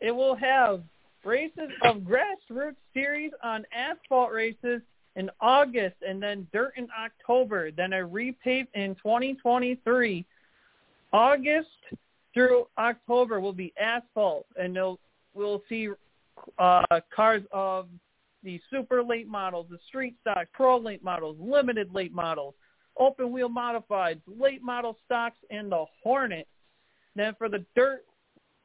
It will have races of grassroots series on asphalt races in August and then dirt in October, then a repave in 2023. August through October will be asphalt, and we'll see uh, cars of the super late models, the street stock, pro late models, limited late models, open wheel modifieds, late model stocks, and the Hornet. Then for the dirt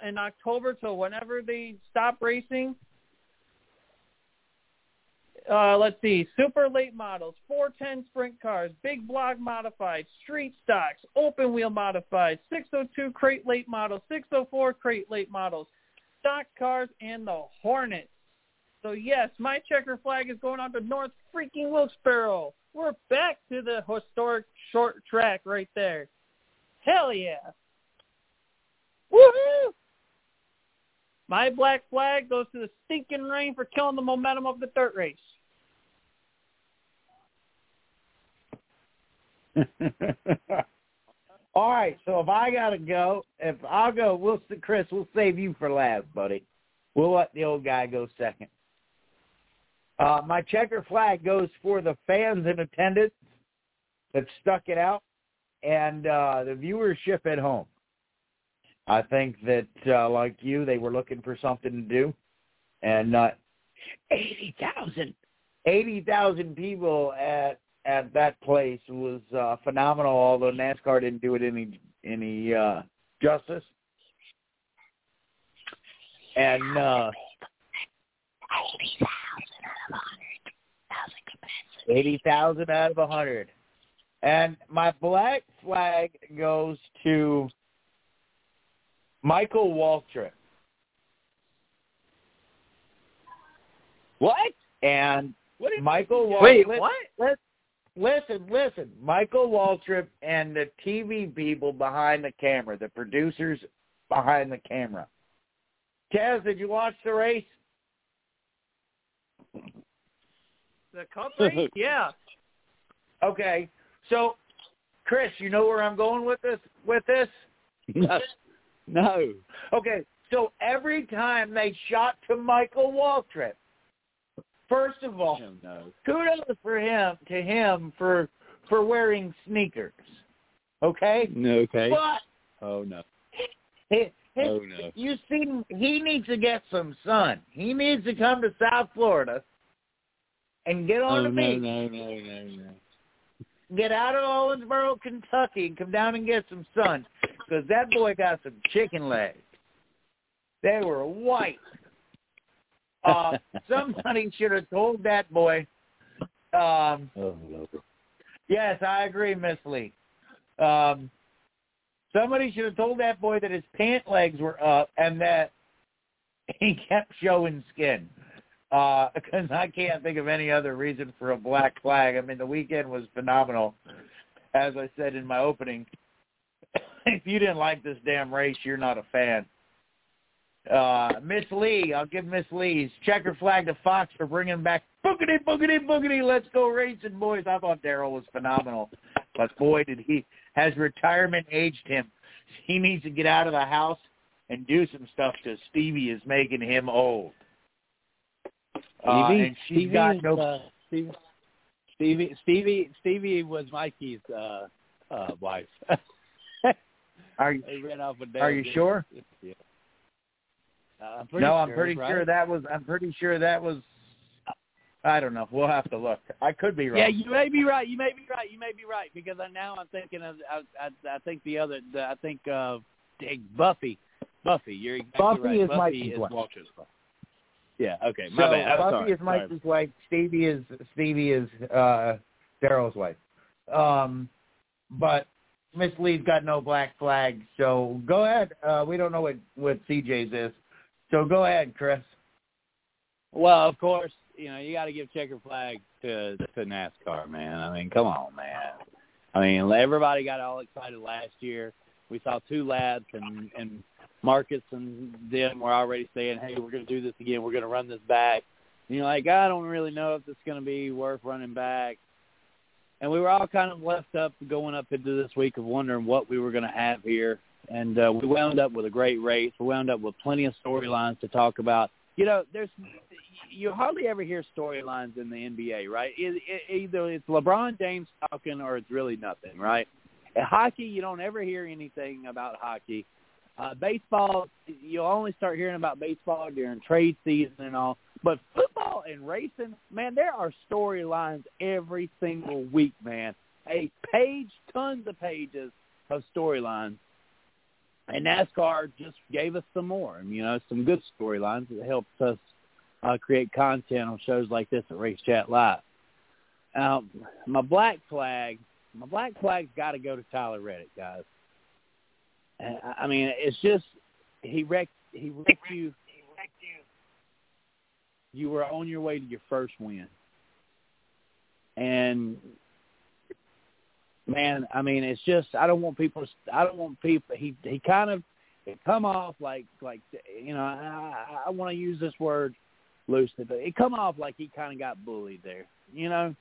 in October till whenever they stop racing, uh, let's see, super late models, 410 sprint cars, big block modified, street stocks, open wheel modified, 602 crate late models, 604 crate late models, stock cars, and the Hornet. So yes, my checker flag is going on to North freaking Wilkesboro. We're back to the historic short track right there. Hell yeah. Woohoo! My black flag goes to the stinking rain for killing the momentum of the dirt race. All right, so if I gotta go, if I'll go, we'll Chris, we'll save you for last, buddy. We'll let the old guy go second. Uh, my checker flag goes for the fans in attendance that stuck it out and uh, the viewership at home. I think that, uh, like you, they were looking for something to do, and uh, eighty thousand, eighty thousand people at at that place was uh, phenomenal. Although NASCAR didn't do it any any uh, justice, and uh, eighty thousand out of a hundred. And my black flag goes to Michael Waltrip. What? And What Michael Waltrip. Wait, li- what? li- Listen, listen. Michael Waltrip and the TV people behind the camera, the producers behind the camera. Taz, did you watch the race? The cup race, yeah. Okay, so Chris, you know where I'm going with this? With this? No. No. Okay, so every time they shot to Michael Waltrip, first of all, Oh, no. kudos for him to him for for wearing sneakers. Okay, No. Okay. but Oh no. his, his, Oh no. you see, he needs to get some sun. He needs to come to South Florida and get on Oh the no, beach. no, no, no, no. Get out of Owensboro, Kentucky, and come down and get some sun, because that boy got some chicken legs. They were white. Uh, somebody should have told that boy. Um, Oh yes, I agree, Miss Lee. Um, somebody should have told that boy that his pant legs were up and that he kept showing skin. Because I can't think of any other reason for a black flag. I mean, the weekend was phenomenal. As I said in my opening, if you didn't like this damn race, you're not a fan. Uh, Miss Lee, I'll give Miss Lee's checker flag to Fox for bringing back boogity, boogity, boogity, let's go racing, boys. I thought Darrell was phenomenal. But boy, did he, has retirement aged him. He needs to get out of the house and do some stuff because Stevie is making him old. Uh, and she's Stevie got is, no. uh, Stevie, Stevie, Stevie, Stevie was Mikey's uh, uh, wife. Are you? they ran off with Are you sure? Yeah. Uh, I'm no, I'm pretty right? sure that was. I'm pretty sure that was. I don't know. We'll have to look. I could be wrong. Yeah, you may be right. You may be right. You may be right because I, now I'm thinking of. I, I, I think the other. The, I think uh, Buffy. Buffy. You're exactly Buffy right. is Buffy Mikey's is wife. Walter's wife. Yeah. Okay. So My bad. I'm Buffy sorry. is Mikey's wife. Stevie is Stevie is uh Darrell's wife. Um, but Miss Lee's got no black flag. So go ahead. Uh, we don't know what what CJ's is. So go ahead, Chris. Well, of course, you know you got to give checker flag to to NASCAR, man. I mean, come on, man. I mean, everybody got all excited last year. We saw two lads, and and Marcus and them were already saying, "Hey, we're going to do this again. We're going to run this back." And you're like, I don't really know if it's going to be worth running back. And we were all kind of left up going up into this week of wondering what we were going to have here. And uh, we wound up with a great race. We wound up with plenty of storylines to talk about. You know, there's you hardly ever hear storylines in the NBA, right? It, it, either it's LeBron James talking or it's really nothing, right? At hockey, you don't ever hear anything about hockey. Uh, baseball, you'll only start hearing about baseball during trade season and all. But football and racing, man, there are storylines every single week, man. A page, tons of pages of storylines. And NASCAR just gave us some more, you know, some good storylines that helps us uh, create content on shows like this at Race Chat Live. Now, my black flag, my black flag's got to go to Tyler Reddick, guys. I I mean, it's just he wrecked he wrecked you. You were on your way to your first win, and man, I mean, it's just I don't want people. I don't want people. He he kind of it come off like like you know I I want to use this word loosely, but it come off like he kind of got bullied there, you know,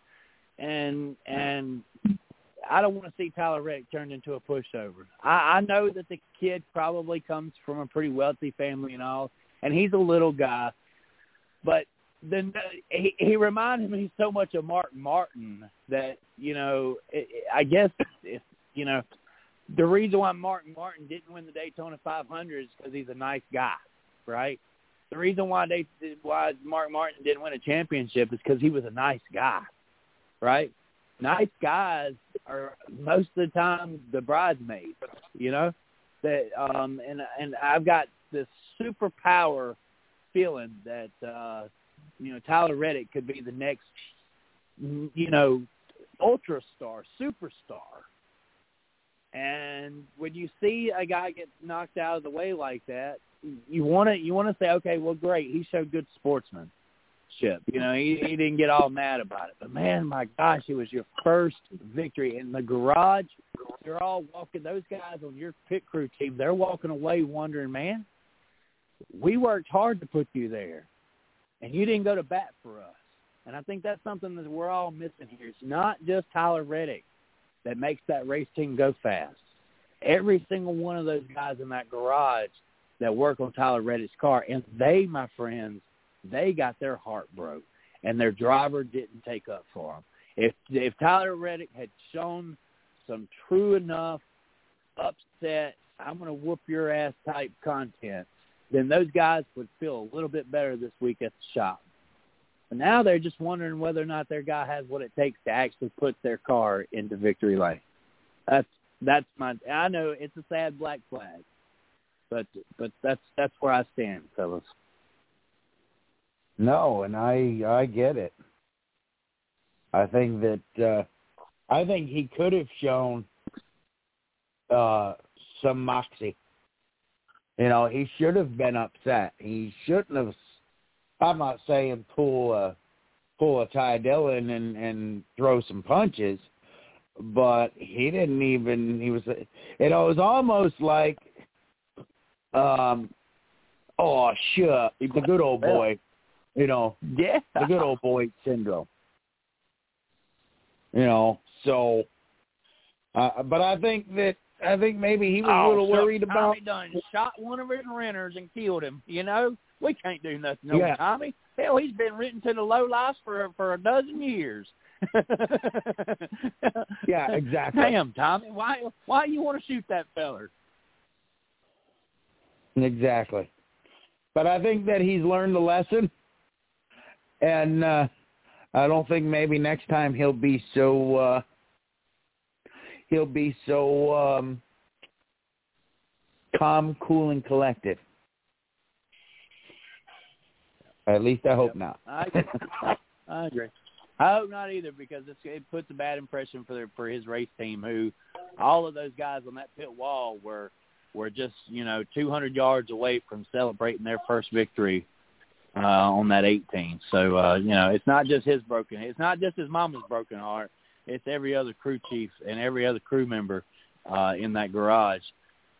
and and I don't want to see Tyler Reddick turned into a pushover. I, I know that the kid probably comes from a pretty wealthy family and all, and he's a little guy, but then uh, he, he reminded me so much of Mark Martin that you know it- I guess if you know the reason why Mark Martin didn't win the Daytona 500 is because he's a nice guy, right? The reason why they why Mark Martin didn't win a championship is because he was a nice guy, right? Nice guys are most of the time the bridesmaids, you know. That um and and I've got this superpower feeling that uh you know Tyler Reddick could be the next you know ultra star, superstar. And when you see a guy get knocked out of the way like that, you want to you want to say, okay, well, great, he showed good sportsmanship. You know, he, he didn't get all mad about it. But man, my gosh, it was your first victory in the garage. They're all walking. Those guys on your pit crew team, they're walking away wondering, man, we worked hard to put you there, and you didn't go to bat for us. And I think that's something that we're all missing here. It's not just Tyler Reddick that makes that race team go fast. Every single one of those guys in that garage that work on Tyler Reddick's car, and they, my friends, they got their heart broke, and their driver didn't take up for them. If if Tyler Reddick had shown some true enough upset, I'm going to whoop your ass type content, then those guys would feel a little bit better this week at the shop. But now they're just wondering whether or not their guy has what it takes to actually put their car into victory lane. That's that's my. I know it's a sad black flag, but but that's that's where I stand, fellas. No, and I I get it. I think that uh I think he could have shown uh some moxie. You know, he should have been upset. He shouldn't have. I'm not saying pull a pull a Ty Dillon and and throw some punches, but he didn't even. He was. You know, it was almost like, um, oh shit, the good old boy. You know, Yeah, the good old boy syndrome. You know, so. Uh, but I think that I think maybe he was oh, a little so worried about. Tommy done shot one of his renters and killed him. You know, we can't do nothing, no Yeah. Tommy. Hell, he's been written to the low lives for for a dozen years. Yeah, exactly. Damn, Tommy, why why you want to shoot that feller? Exactly. But I think that he's learned the lesson, and uh, I don't think maybe next time he'll be so uh, he'll be so um, calm, cool, and collected. At least I hope not. I. I agree. I hope not either because it's, it puts a bad impression for their, for his race team. Who all of those guys on that pit wall were were just you know 200 yards away from celebrating their first victory uh, on that 18. So uh, you know it's not just his broken. It's not just his mama's broken heart. It's every other crew chief and every other crew member uh, in that garage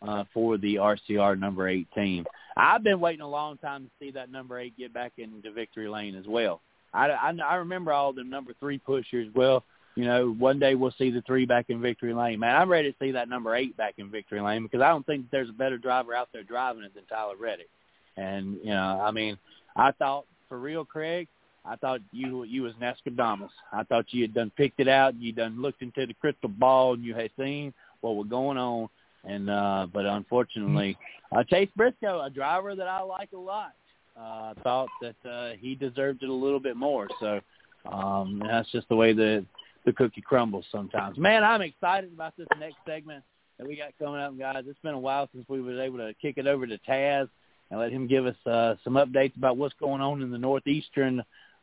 uh, for the RCR number eight team. I've been waiting a long time to see that number eight get back into victory lane as well. I, I, I remember all the number three pushers. Well, you know, one day we'll see the three back in victory lane. Man, I'm ready to see that number eight back in victory lane because I don't think there's a better driver out there driving it than Tyler Reddick. And you know, I mean, I thought for real, Craig, I thought you you was Nescadamus. I thought you had done picked it out. You done looked into the crystal ball and you had seen what was going on. And uh but unfortunately, uh, Chase Briscoe, a driver that I like a lot, uh, thought that uh, he deserved it a little bit more. So um, that's just the way the the cookie crumbles sometimes. Man, I'm excited about this next segment that we got coming up, guys. It's been a while since we was able to kick it over to Taz and let him give us uh, some updates about what's going on in the northeastern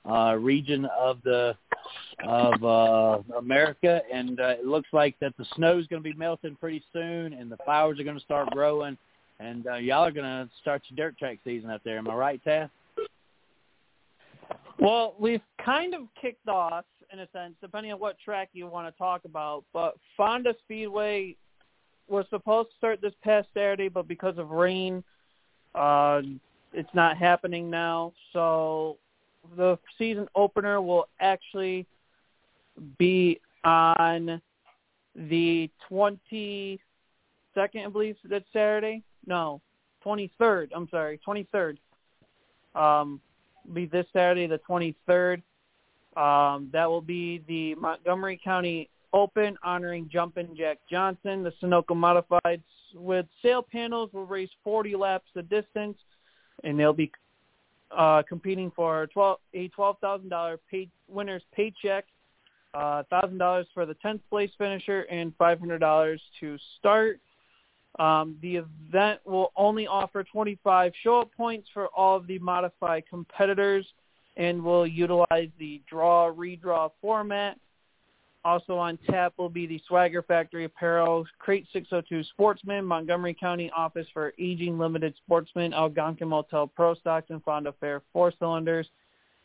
uh, region of the of uh, America. And uh, it looks like that the snow's going to be melting pretty soon, and the flowers are going to start growing. And uh, y'all are going to start your dirt track season up there. Am I right, Taz? Well, we've kind of kicked off in a sense, depending on what track you want to talk about. But Fonda Speedway was supposed to start this past Saturday, but because of rain, uh, it's not happening now. So the season opener will actually be on the 22nd, I believe, that's Saturday. No, 23rd. I'm sorry, 23rd. Um, be this Saturday, the 23rd. Um, that will be the Montgomery County Open honoring Jumpin' Jack Johnson. The Sunoco Modifieds with sail panels will race 40 laps the distance, and they'll be uh, competing for 12, a $12,000 pay, winner's paycheck, uh, $1,000 for the 10th place finisher, and $500 to start. Um, the event will only offer 25 show-up points for all of the modified competitors and will utilize the draw redraw format. Also on tap will be the Swagger Factory Apparel Crate 602 Sportsman, Montgomery County Office for Aging Limited Sportsman, Algonquin Motel Pro Stocks, and Fonda Fair four cylinders.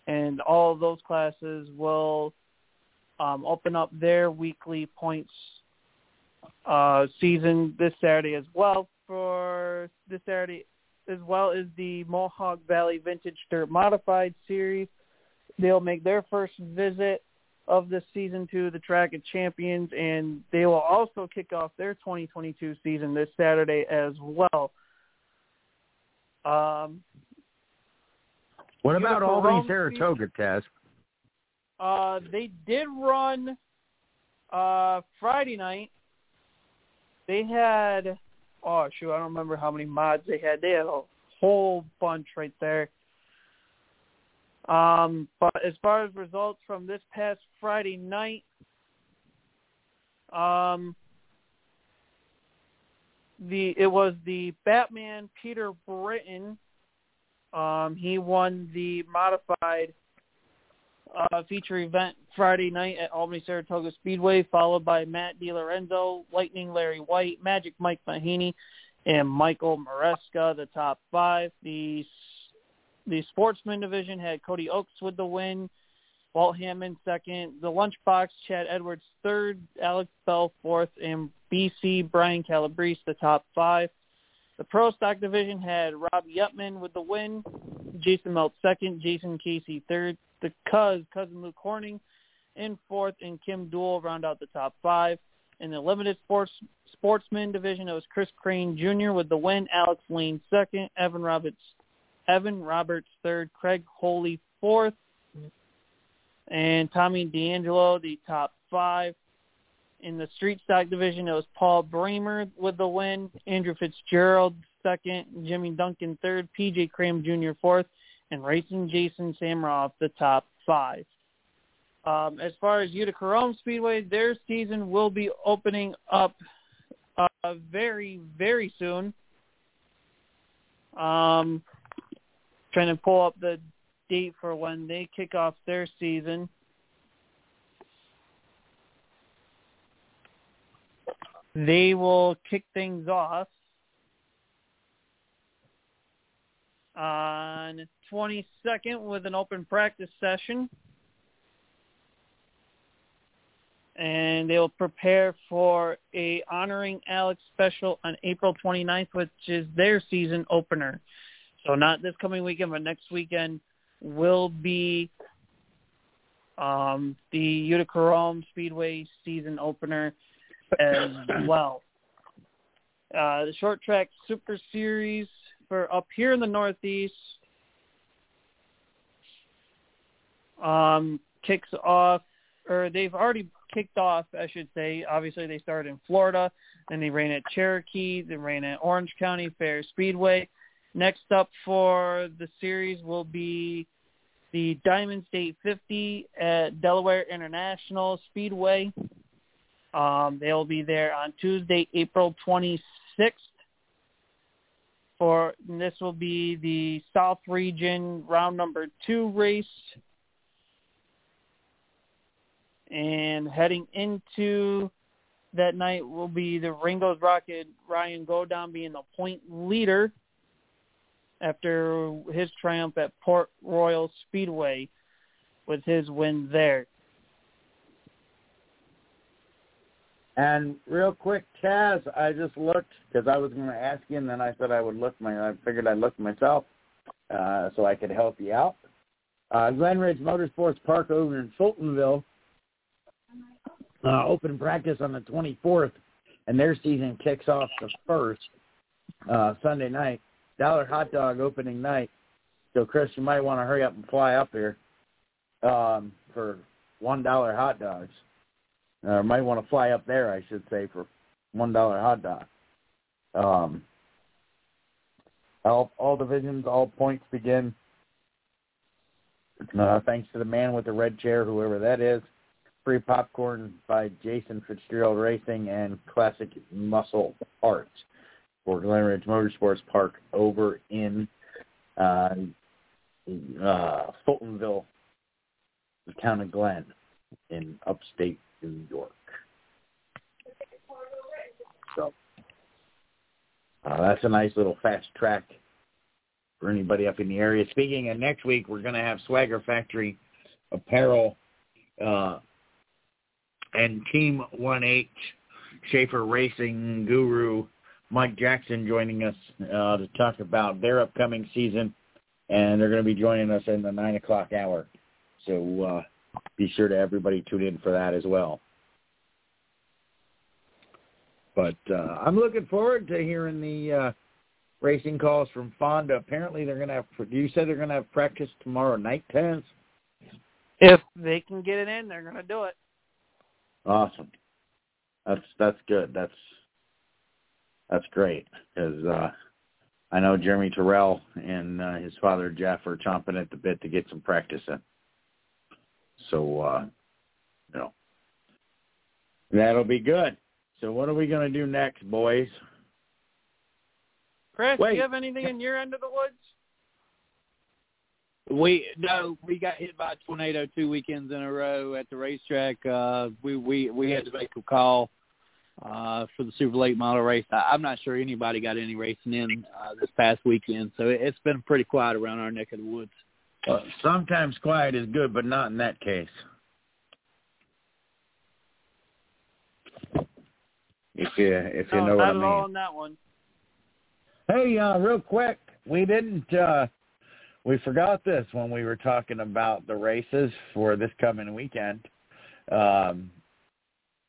And all those classes will um, open up their weekly points uh, season this Saturday as well. For this Saturday, as well as the Mohawk Valley Vintage Dirt Modified Series, they'll make their first visit of this season to the Track of Champions, and they will also kick off their 2022 season this Saturday as well. Um, What about Albany, Rome Saratoga, Taz? uh, they did run uh, Friday night. They had oh shoot, I don't remember how many mods they had. They had a whole bunch right there. Um, but as far as results from this past Friday night, um, the it was the Batman Peter Britten. Um, he won the modified uh, feature event Friday night at Albany Saratoga Speedway, followed by Matt DiLorenzo, Lightning Larry Wight, Magic Mike Mahaney, and Michael Maresca, the top five. The the sportsman division had Cody Oaks with the win, Walt Hammond second, the lunchbox Chad Edwards third, Alex Bell fourth, and BC Brian Calabrese the top five. The pro stock division had Rob Yetman with the win, Jason Melt second, Jason Casey third, the Cuz, cousin Luke Horning in fourth, and Kim Duell round out the top five. In the limited sports sportsman division, it was Chris Crane Jr. with the win, Alex Lane second, Evan Roberts Evan Roberts third, Craig Holy fourth, and Tommy D'Angelo the top five. In the street stock division, it was Paul Bramer with the win, Andrew Fitzgerald second, Jimmy Duncan third, PJ Cram Jr. fourth, and Racing Jason Samroff the top five. Um, as far as Utica Rome Speedway, their season will be opening up uh, very, very soon. Um, trying to pull up the date for when they kick off their season. They will kick things off on 22nd with an open practice session. And they will prepare for a honoring Alex special on April 29th, which is their season opener. So not this coming weekend, but next weekend will be um, the Utica Rome Speedway season opener as well. Uh, the short track Super Series for up here in the Northeast um, kicks off, or they've already kicked off, I should say. Obviously, they started in Florida, then they ran at Cherokee, they ran at Orange County Fair Speedway. Next up for the series will be the Diamond State 50 at Delaware International Speedway. Um, they'll be there on Tuesday, April 26th. For this will be the South Region round number two race. And heading into that night will be the Ringo's Rocket Ryan Godown being the point leader after his triumph at Port Royal Speedway with his win there. And real quick, Taz, I just looked because I was going to ask you, and then I said I would look my. I figured I'd look myself, uh, so I could help you out. Uh, Glen Ridge Motorsports Park over in Fultonville, uh, open practice on the 24th, and their season kicks off the first uh, Sunday night. Dollar hot dog opening night. So Chris, you might want to hurry up and fly up here um, for one dollar hot dogs. Or might want to fly up there, I should say, for one dollar hot dog. Um, all all divisions, all points begin. Uh, thanks to the man with the red chair, whoever that is. Free popcorn by Jason Fitzgerald Racing and Classic Muscle Parts for Glen Ridge Motorsports Park over in uh, uh, Fultonville, the town of Glen, in upstate New York. So uh, that's a nice little fast track for anybody up in the area. Speaking of next week, we're going to have Swagger Factory Apparel uh, and Team 1H Schaefer Racing Guru Mike Jackson joining us uh, to talk about their upcoming season, and they're going to be joining us in the 9 o'clock hour. So uh, be sure to everybody tune in for that as well. But uh, I'm looking forward to hearing the uh, racing calls from Fonda. Apparently, they're going to have. You said they're going to have practice tomorrow night, Taz. If they can get it in, they're going to do it. Awesome. That's that's good. That's that's great because uh, I know Jeremy Terrell and uh, his father Jeff are chomping at the bit to get some practice in. So, uh, you know, that'll be good. So, what are we going to do next, boys? Chris, Wait. do you have anything in your end of the woods? We no, we got hit by a tornado two weekends in a row at the racetrack. Uh, we we we had to make a call uh, for the super late model race. I, I'm not sure anybody got any racing in uh, this past weekend, so it, it's been pretty quiet around our neck of the woods. Uh, sometimes quiet is good, but not in that case. If you if you no, know what I mean. all on that one. Hey, uh, real quick, we didn't. uh We forgot this when we were talking about the races for this coming weekend. Um,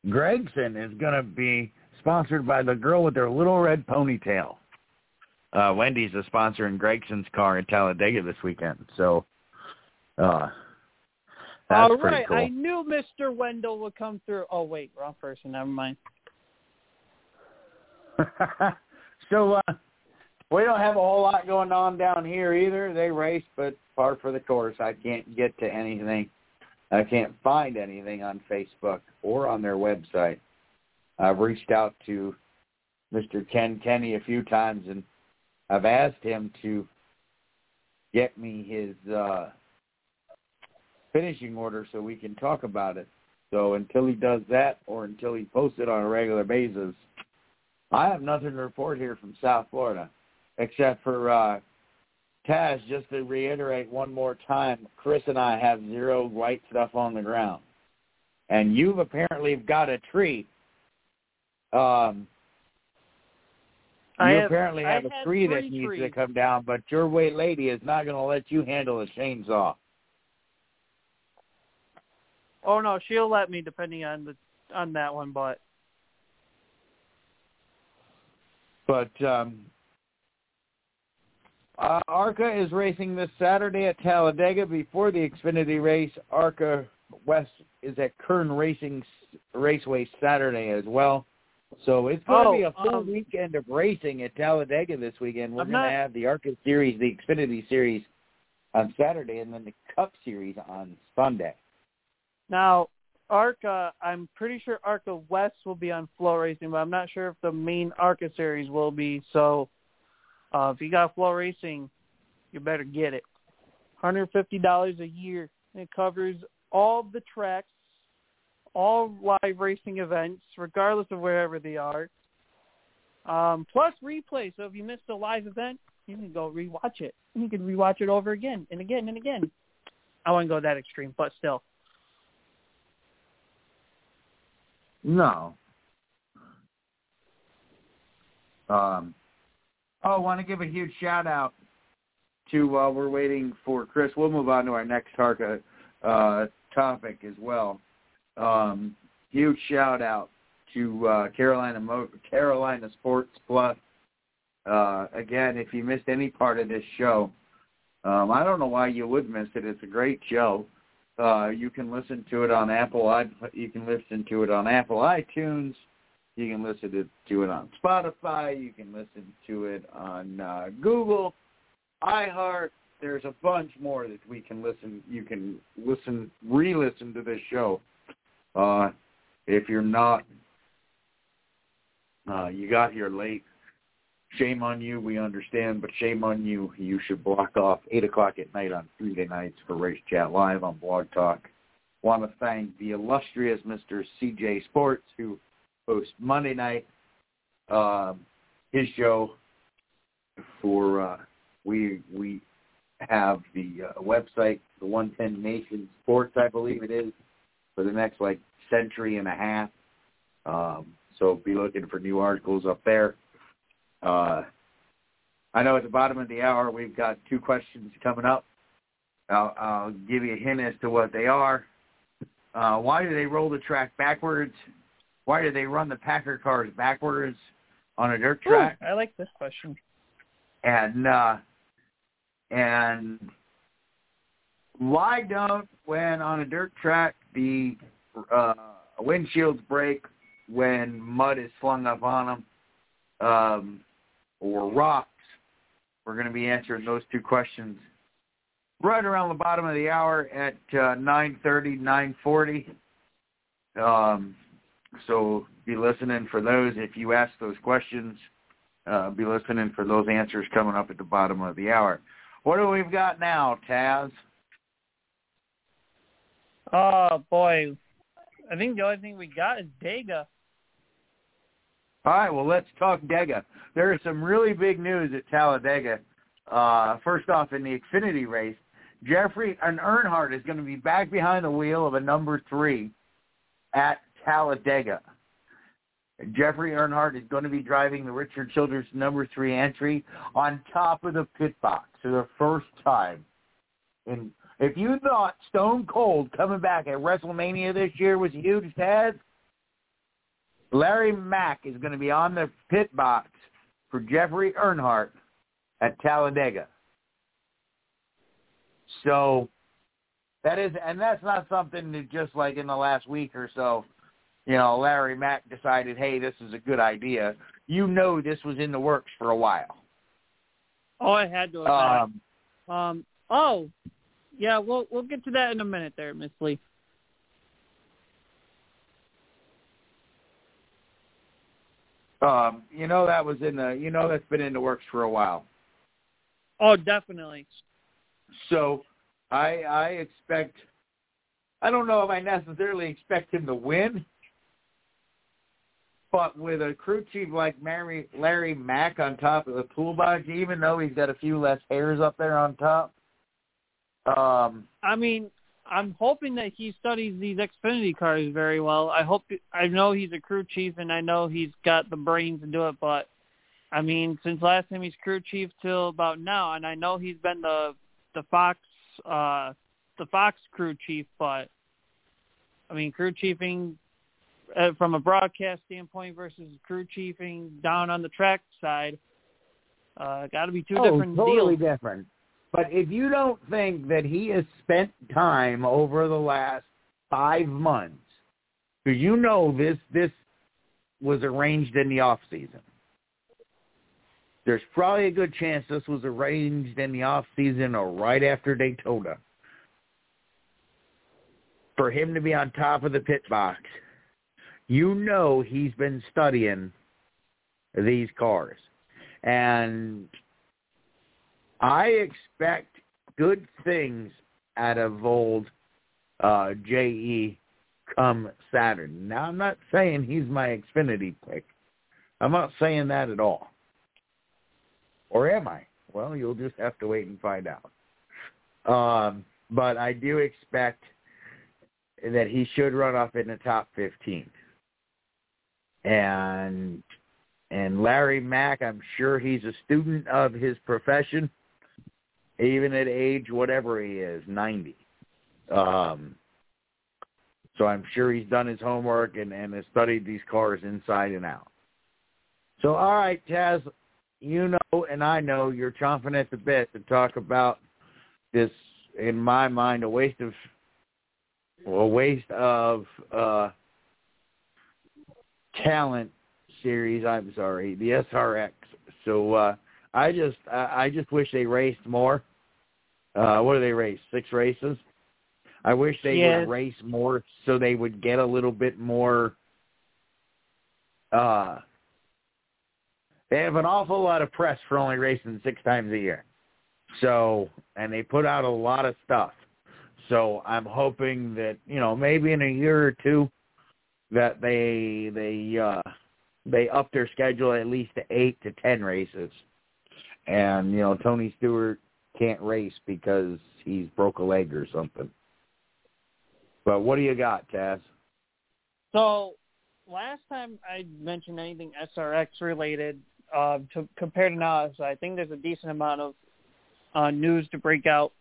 Gragson is going to be sponsored by the girl with their little red ponytail. Uh, Wendy's a sponsor in Gragson's car in Talladega this weekend, so uh, that's All pretty right, cool. I knew Mr. Wendell would come through. Oh wait, wrong person. Never mind. so uh, we don't have a whole lot going on down here either. They race, but far for the course. I can't get to anything. I can't find anything on Facebook or on their website. I've reached out to Mr. Ken Kenny a few times, and I've asked him to get me his uh, finishing order so we can talk about it. So until he does that, or until he posts it on a regular basis, I have nothing to report here from South Florida, except for uh, Taz. Just to reiterate one more time, Chris and I have zero white stuff on the ground, and you've apparently got a tree. Um, you I apparently have a tree that needs to come down, but your wait lady is not going to let you handle a chainsaw. Oh no, she'll let me depending on the on that one, but But um, uh, ARCA is racing this Saturday at Talladega. Before the Xfinity race, ARCA West is at Kern Racing Raceway Saturday as well. So it's going Oh, to be a full um, weekend of racing at Talladega this weekend. We're I'm going to have the ARCA Series, the Xfinity Series on Saturday, and then the Cup Series on Sunday. now ARCA, I'm pretty sure ARCA West will be on FloRacing, but I'm not sure if the main ARCA series will be. So uh, if you got FloRacing, you better get it. $150 a year. It covers all the tracks, all live racing events, regardless of wherever they are. Um, plus replay. So if you missed a live event, you can go rewatch it. You can rewatch it over again and again and again. I wouldn't go that extreme, but still. No. Um, oh, I want to give a huge shout out to while uh, we're waiting for Chris. We'll move on to our next Tarka uh, topic as well. Um, huge shout out to uh, Carolina Mo- Carolina Sports Plus. Uh, again, if you missed any part of this show, um, I don't know why you would miss it. It's a great show. Uh, you can listen to it on Apple. i you can listen to it on Apple iTunes. You can listen to, it on Spotify. You can listen to it on uh, Google, iHeart. There's a bunch more that we can listen. You can listen, re-listen to this show. Uh, if you're not, uh, you got here late. Shame on you. We understand, but shame on you. You should block off eight o'clock at night on Tuesday nights for Race Chat Live on Blog Talk. Want to thank the illustrious Mr. CJ Sports who hosts Monday night um, his show for uh, we we have the uh, website the 110 Nation Sports I believe it is for the next like century and a half. Um, so be looking for new articles up there. Uh, I know at the bottom of the hour we've got two questions coming up. I'll, I'll give you a hint as to what they are. Uh, why do they roll the track backwards? Why do they run the Packer cars backwards on a dirt track? Ooh, I like this question. And uh, and why don't when on a dirt track the uh, windshields break when mud is slung up on them um, or rocks? We're going to be answering those two questions right around the bottom of the hour at uh, 9.30, 9.40. Um, so be listening for those. If you ask those questions, uh, be listening for those answers coming up at the bottom of the hour. What do we've got now, Taz? Oh, boy. I think the only thing we got is Dega. All right, well, let's talk Dega. There is some really big news at Talladega. Uh, first off, in the Xfinity race, Jeffrey and Earnhardt is going to be back behind the wheel of a number three at Talladega. Jeffrey Earnhardt is going to be driving the Richard Childress number three entry on top of the pit box for the first time. And if you thought Stone Cold coming back at WrestleMania this year was huge, Ted, Larry Mack is going to be on the pit box for Jeffrey Earnhardt at Talladega. So that is, and that's not something that just like in the last week or so, you know, Larry Mack decided, hey, this is a good idea. You know, this was in the works for a while. Oh, I had to. Um, um. Oh, yeah. We'll we'll get to that in a minute, there, Miss Lee. um, you know that was in the, you know that's been in the works for a while. Oh, definitely. So I I expect I don't know if I necessarily expect him to win, but with a crew chief like Mary, Larry Mack on top of the toolbox, even though he's got a few less hairs up there on top. Um, I mean, I'm hoping that he studies these Xfinity cars very well. I hope I know he's a crew chief and I know he's got the brains to do it, but I mean, since last time he's crew chief till about now, and I know he's been the the Fox uh the Fox crew chief, but I mean crew chiefing uh, from a broadcast standpoint versus crew chiefing down on the track side, uh, got to be two oh, different totally deals. different. But if you don't think that he has spent time over the last five months, because you know this this was arranged in the off season. There's probably a good chance this was arranged in the off season or right after Daytona. For him to be on top of the pit box, you know he's been studying these cars. And I expect good things out of old uh, JE come Saturn. Now, I'm not saying he's my Xfinity pick. I'm not saying that at all. Or am I? Well, you'll just have to wait and find out. Um, but I do expect that he should run up in the top 15. And and Larry Mack, I'm sure he's a student of his profession, even at age whatever he is, 90. Um, so I'm sure he's done his homework and, and has studied these cars inside and out. So, all right, Taz, you know and I know you're chomping at the bit to talk about this, in my mind, a waste of a waste of uh, talent series. I'm sorry, the SRX. So uh, I just I, I just wish they raced more. Uh, what do they race? Six races. I wish they Yes. would race more so they would get a little bit more. Uh, they have an awful lot of press for only racing six times a year. So, and they put out a lot of stuff. So I'm hoping that you know maybe in a year or two that they they uh, they up their schedule at least to eight to ten races, and you know Tony Stewart can't race because he's broke a leg or something. But what do you got, Taz? So last time I mentioned anything SRX related, uh, to compared to now, so I think there's a decent amount of uh, news to break out.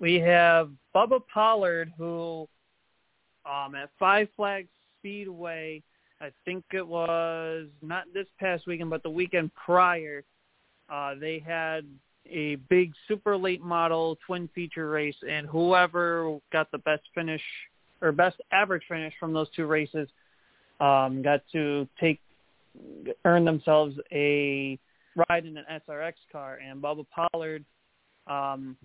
we have Bubba Pollard, who um, at Five Flags Speedway, I think it was not this past weekend, but the weekend prior, uh, they had a big super late model twin feature race, and whoever got the best finish or best average finish from those two races um, got to take earn themselves a ride in an SRX car, and Bubba Pollard um,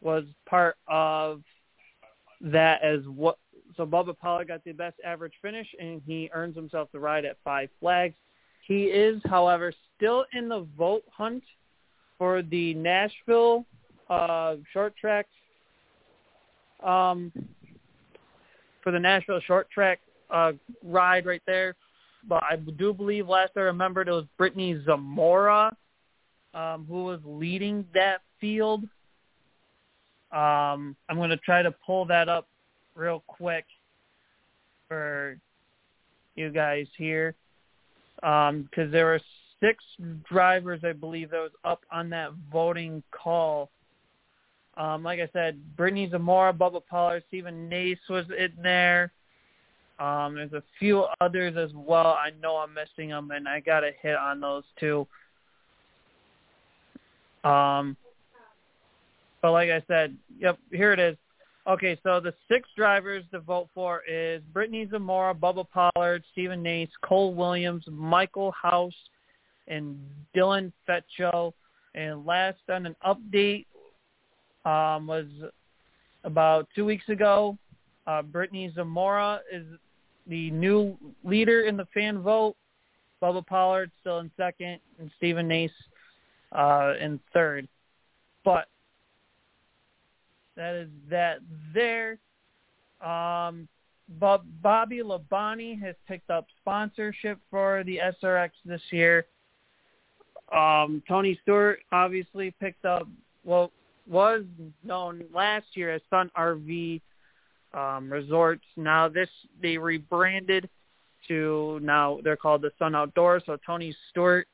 was part of that as what. So Bubba Pollard got the best average finish, and he earns himself the ride at Five Flags. He is, however, still in the vote hunt for the Nashville uh, short track um, for the Nashville short track uh, ride right there. But I do believe last I remembered it was Brittany Zamora um, who was leading that field. Um, I'm going to try to pull that up real quick for you guys here because um, there were six drivers, I believe, that was up on that voting call. Um, like I said, Brittany Zamora, Bubba Pollard, Stephen Nasse was in there. Um, there's a few others as well. I know I'm missing them, and I got to hit on those too. Um, but like I said, yep, here it is. Okay, so the six drivers to vote for is Brittany Zamora, Bubba Pollard, Stephen Nasse, Cole Williams, Michael House, and Dylan Fetcho. And last on an update um, was about two weeks ago. Uh, Brittany Zamora is the new leader in the fan vote. Bubba Pollard still in second, and Stephen Nasse uh, in third. But that is that there. Um, Bob, Bobby Labonte has picked up sponsorship for the SRX this year. Um, Tony Stewart obviously picked up what was known last year as Sun RV um, Resorts. Now this they rebranded to now they're called the Sun Outdoors. So Tony Stewart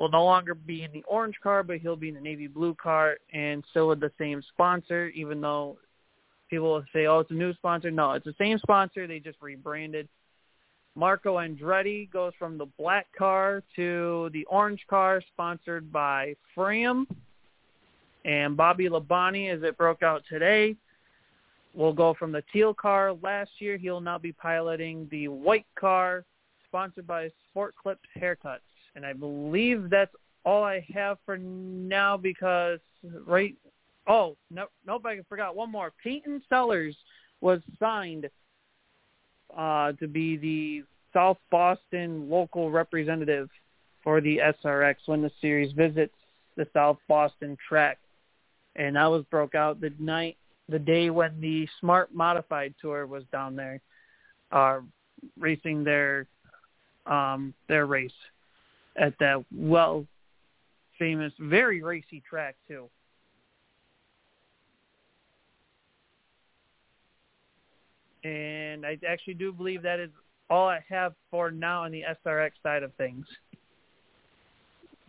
will no longer be in the orange car, but he'll be in the navy blue car and still with the same sponsor, even though people will say, oh, it's a new sponsor. No, it's the same sponsor. They just rebranded. Marco Andretti goes from the black car to the orange car, sponsored by Fram. And Bobby Labonte, as it broke out today, will go from the teal car last year. He'll now be piloting the white car, sponsored by Sport Clips Haircuts. And I believe that's all I have for now because right. Oh no, nope! I forgot one more. Peyton Sellers was signed uh, to be the South Boston local representative for the SRX when the series visits the South Boston track. And that was broke out the night, the day when the Smart Modified Tour was down there, uh, racing their um, their race at that well famous, very racy track too. And I actually do believe that is all I have for now on the SRX side of things.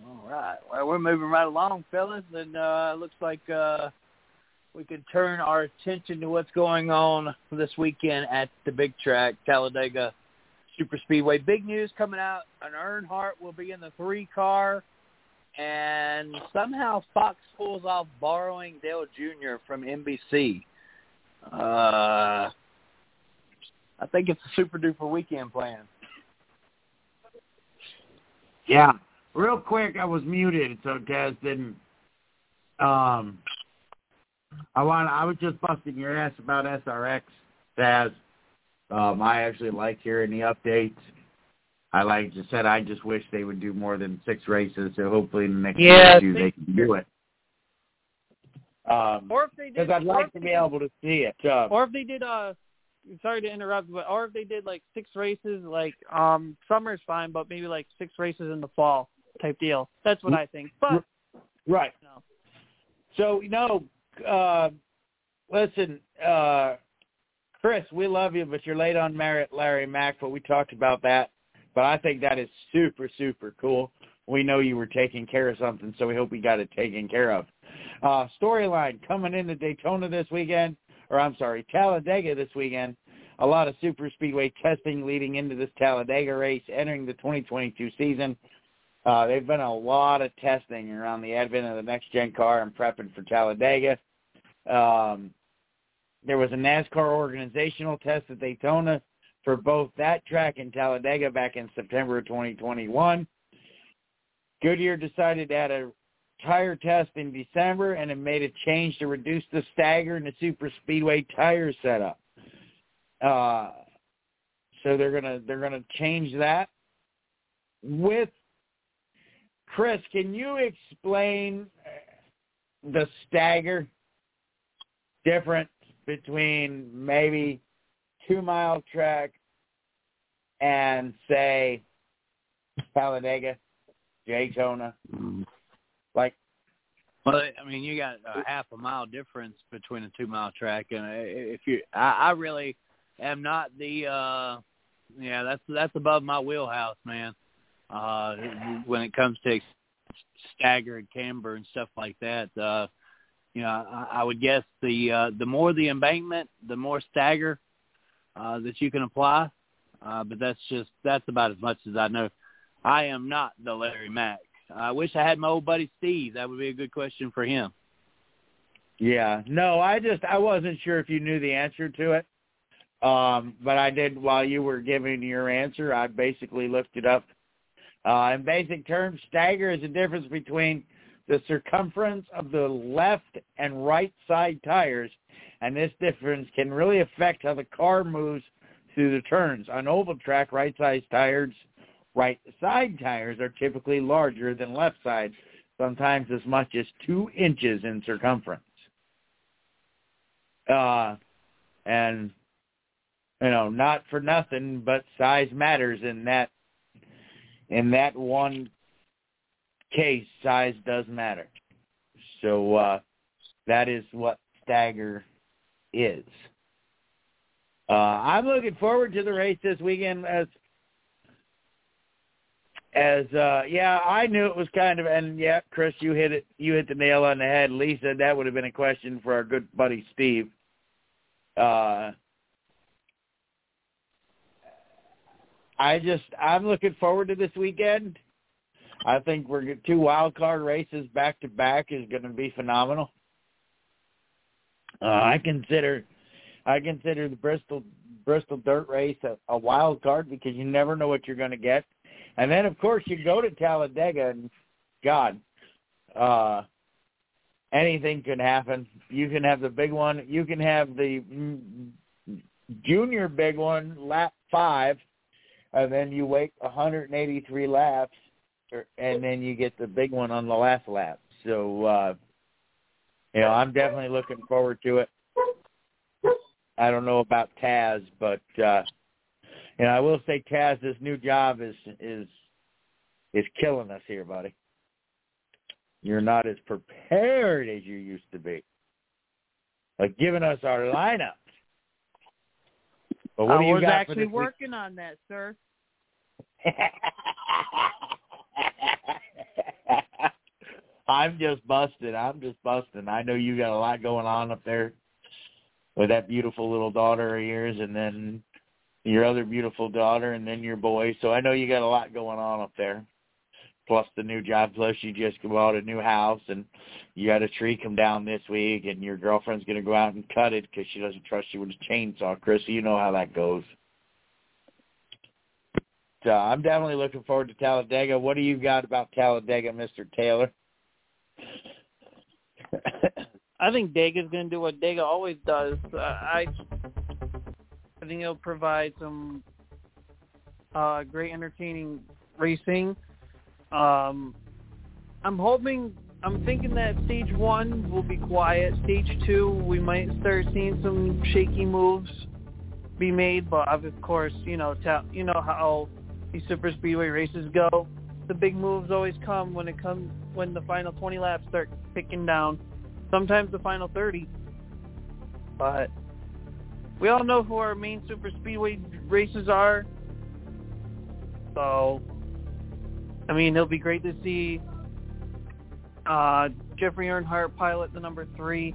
All right. Well, we're moving right along, fellas, and uh, looks like uh, we can turn our attention to what's going on this weekend at the big track, Talladega Super Speedway. Big news coming out: an Earnhardt will be in the three car, and somehow Fox pulls off borrowing Dale Jr. from NBC. Uh, I think it's a super duper weekend plan. Yeah. Real quick, I was muted, so Taz didn't. Um, I want. I was just busting your ass about SRX, Taz. Um, I actually like hearing the updates. I like just said I just wish they would do more than six races. So hopefully in the next yeah, issue they can do it. Um, or if they did, because I'd like to be able to see it. Uh, or if they did, uh, sorry to interrupt, but or if they did like six races, like um, summer's fine, but maybe like six races in the fall type deal. That's what I think. But right. You know. So you know, uh, listen, uh, Chris, we love you, but you're late on merit, Larry Mack. But we talked about that. But I think that is super, super cool. We know you were taking care of something, so we hope we got it taken care of. Uh, storyline coming into Daytona this weekend, or I'm sorry, Talladega this weekend. A lot of super speedway testing leading into this Talladega race, entering the 2022 season. Uh, they've been a lot of testing around the advent of the next gen car and prepping for Talladega. Um, there was a NASCAR organizational test at Daytona for both that track and Talladega back in September of 2021. Goodyear decided to add a tire test in December and it made a change to reduce the stagger in the super speedway tire setup. Uh, so they're gonna they're gonna change that. With Chris, can you explain the stagger difference between maybe two mile track and say Talladega, Daytona? Like, well, I mean, you got a half a mile difference between a two mile track, and if you, I, I really am not the, uh yeah, that's that's above my wheelhouse, man. Uh When it comes to staggered camber and stuff like that, uh you know, I, I would guess the uh, the more the embankment, the more stagger uh, that you can apply. Uh, but that's just that's about as much as I know. I am not the Larry Mack. I wish I had my old buddy Steve. That would be a good question for him. Yeah, no, I just I wasn't sure if you knew the answer to it. Um, but I did while you were giving your answer. I basically looked it up. Uh, in basic terms, stagger is the difference between the circumference of the left and right side tires, and this difference can really affect how the car moves through the turns. On oval track, right side tires, right side tires are typically larger than left side, sometimes as much as two inches in circumference. Uh, and you know, not for nothing, but size matters in that in that one case, size does matter. So uh, that is what stagger is. Uh, I'm looking forward to the race this weekend as as uh yeah, I knew it was kind of and yeah, Chris, you hit it you hit the nail on the head. Lisa, that would have been a question for our good buddy Steve. Uh I just I'm looking forward to this weekend. I think we're two wild card races back to back is going to be phenomenal. Uh, I consider I consider the Bristol Bristol Dirt Race a, a wild card because you never know what you're going to get. And then of course you go to Talladega and God, uh anything can happen. You can have the big one, you can have the junior big one lap 5 and then you wait 183 laps and then you get the big one on the last lap. So, uh, you know, I'm definitely looking forward to it. I don't know about Taz, but uh, you know, I will say Taz, this new job is is is killing us here, buddy. You're not as prepared as you used to be. Like giving us our lineups. But what I do you was got actually working on that, sir. I'm just busted. I'm just busting. I know you got a lot going on up there with that beautiful little daughter of yours and then your other beautiful daughter and then your boy. So I know you got a lot going on up there. Plus the new job, plus you just bought a new house and you got a tree come down this week and your girlfriend's going to go out and cut it because she doesn't trust you with a chainsaw, Chris. You know how that goes. So I'm definitely looking forward to Talladega. What do you got about Talladega, Mr. Taylor? I think Dega's going to do what Dega always does. Uh, I I think he'll provide some uh, great entertaining racing. Um, I'm hoping, I'm thinking that stage one will be quiet. Stage two, we might start seeing some shaky moves be made, but of course, you know, ta- you know how these super speedway races go. The big moves always come when it comes when the final 20 laps start picking down. Sometimes the final 30. But we all know who our main super speedway races are. So, I mean, it'll be great to see uh, Jeffrey Earnhardt pilot the number three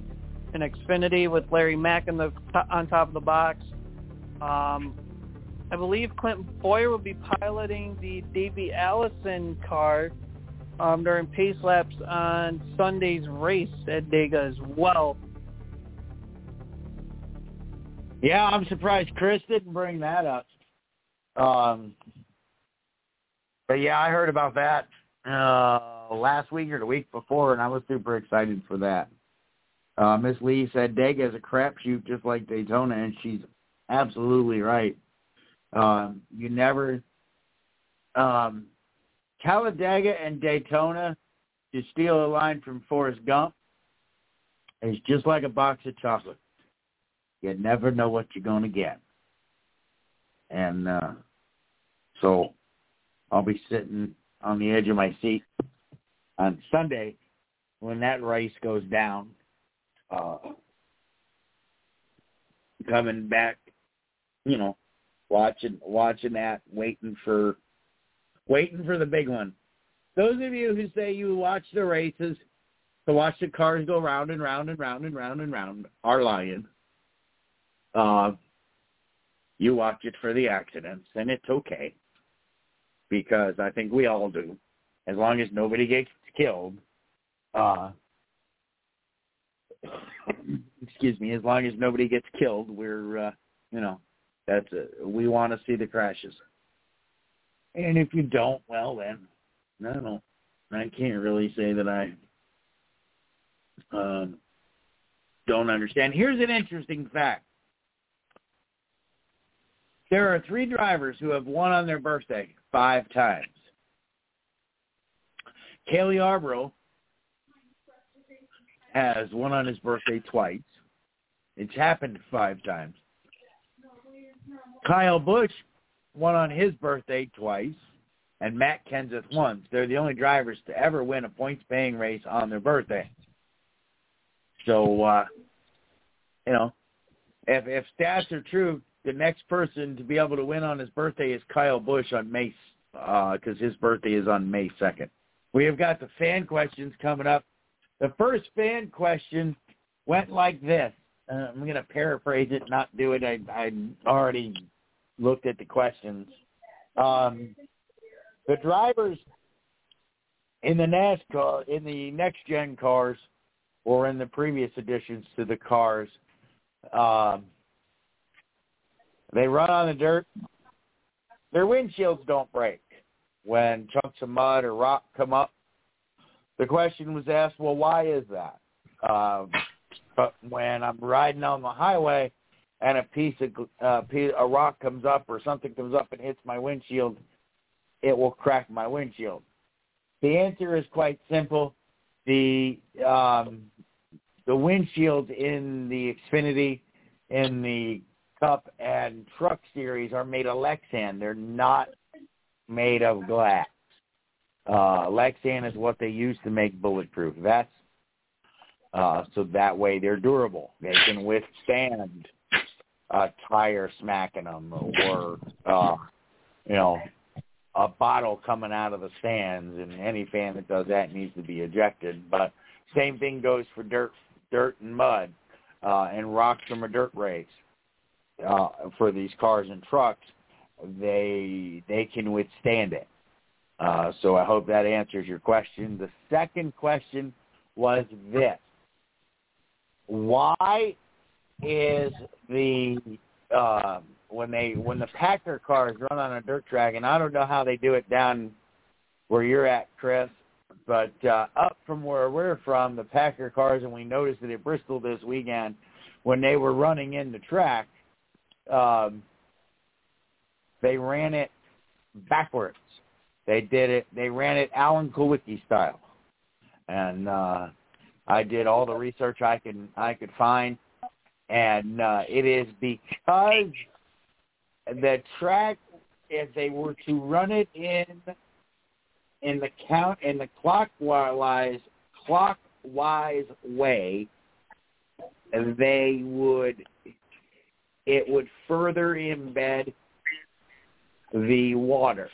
in Xfinity with Larry Mack in the on top of the box. Um, I believe Clint Bowyer will be piloting the Davey Allison car um, during pace laps on Sunday's race at Dega as well. Yeah, I'm surprised Chris didn't bring that up. Um, but yeah, I heard about that uh, last week or the week before, and I was super excited for that. Uh, Miss Lee said Dega is a crapshoot just like Daytona, and she's absolutely right. Um, you never um, Talladega and Daytona, to steal a line from Forrest Gump, is just like a box of chocolate. You never know what you're going to get. And uh, so I'll be sitting on the edge of my seat on Sunday when that race goes down, uh, coming back, you know, watching watching that, waiting for waiting for the big one. Those of you who say you watch the races to watch the cars go round and round and round and round and round are lying. Uh, you watch it for the accidents, and it's okay because I think we all do, as long as nobody gets killed. Uh, excuse me, as long as nobody gets killed, we're uh, you know that's a, we want to see the crashes. And if you don't, well then, I don't. I can't really say that I um, don't understand. Here's an interesting fact. There are three drivers who have won on their birthday five times. Cale Yarborough has won on his birthday twice. It's happened five times. Kyle Busch won on his birthday twice, and Matt Kenseth once. They're the only drivers to ever win a points-paying race on their birthday. So, uh, you know, if if stats are true, the next person to be able to win on his birthday is Kyle Busch on May, because uh, his birthday is on May 2nd. We have got the fan questions coming up. The first fan question went like this. Uh, I'm going to paraphrase it, not do it. I, I already looked at the questions. Um, the drivers in the NASCAR, in the next gen cars, or in the previous additions to the cars, um, they run on the dirt. Their windshields don't break when chunks of mud or rock come up. The question was asked, well, why is that? Um, but when I'm riding on the highway and a piece of uh, a rock comes up or something comes up and hits my windshield, it will crack my windshield. The answer is quite simple. The um, the windshields in the Xfinity, in the Cup and Truck Series are made of Lexan. They're not made of glass. Uh, Lexan is what they use to make bulletproof vests. Uh, so that way they're durable. They can withstand a tire smacking them or, uh, you know, a bottle coming out of the stands. And any fan that does that needs to be ejected. But same thing goes for dirt, dirt and mud, uh, and rocks from a dirt race uh, for these cars and trucks, they they can withstand it. Uh, so I hope that answers your question. The second question was this: Why is the uh, when they when the Packer cars run on a dirt track, and I don't know how they do it down where you're at, Chris, but uh, up from where we're from, the Packer cars, and we noticed it at Bristol this weekend when they were running in the track um, they ran it backwards. They did it. They ran it Alan Kulwicki style, and uh, I did all the research I could I could find, and uh, it is because the track, if they were to run it in in the count in the clockwise clockwise way, they would it would further embed the water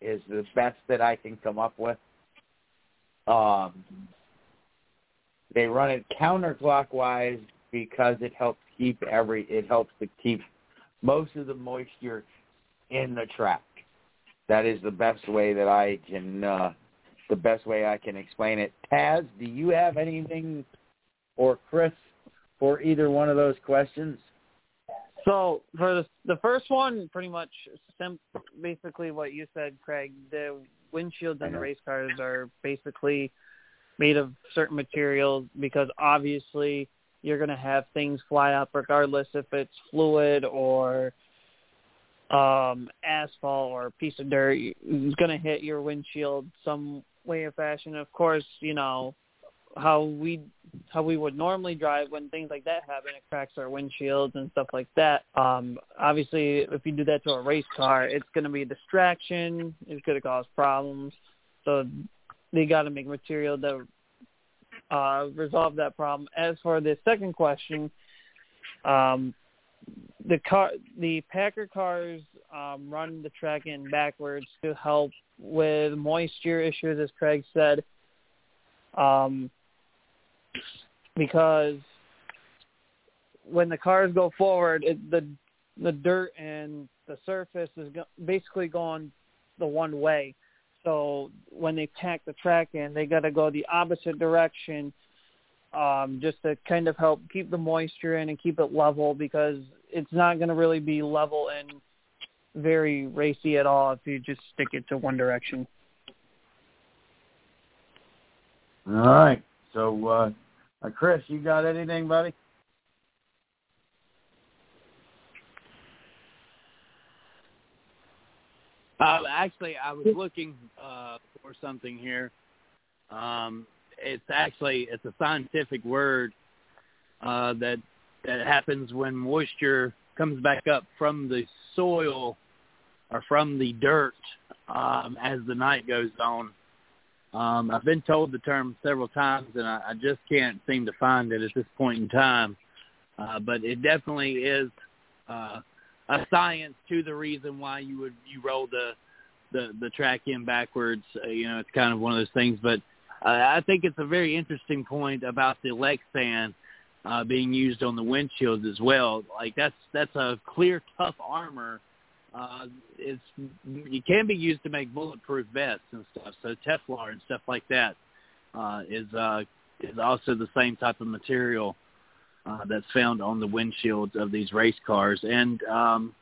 is the best that I can come up with. Um, they run it counterclockwise because it helps keep every it helps to keep most of the moisture in the track. That is the best way that I can uh the best way I can explain it. Taz, do you have anything or Chris for either one of those questions? So for the the first one, pretty much sim- basically what you said, Craig. The windshields on the race cars are basically made of certain materials because obviously you're going to have things fly up regardless if it's fluid or um asphalt or a piece of dirt. It's going to hit your windshield some way or fashion. Of course you know how we how we would normally drive when things like that happen it cracks our windshields and stuff like that. Um obviously if you do that to a race car it's going to be a distraction. It's going to cause problems. So they got to make material that uh resolve that problem as for the second question um the car the packer cars um run the track in backwards to help with moisture issues as craig said um because when the cars go forward, it, the the dirt and the surface is go- basically going the one way. So when they pack the track in, they got to go the opposite direction, um, just to kind of help keep the moisture in and keep it level because it's not going to really be level and very racy at all if you just stick it to one direction. All right. So uh uh, Chris, you got anything, buddy? Uh, actually, I was looking uh, for something here. Um, it's actually it's a scientific word uh, that that happens when moisture comes back up from the soil or from the dirt um, as the night goes on. Um, I've been told the term several times, and I, I just can't seem to find it at this point in time. Uh, but it definitely is uh, a science to the reason why you would you roll the the the track in backwards. Uh, you know, it's kind of one of those things. But uh, I think it's a very interesting point about the Lexan uh, being used on the windshields as well. Like that's that's a clear, tough armor uh, it's it can be used to make bulletproof vests and stuff. So Teflon and stuff like that uh, is uh, is also the same type of material uh, that's found on the windshields of these race cars, and um,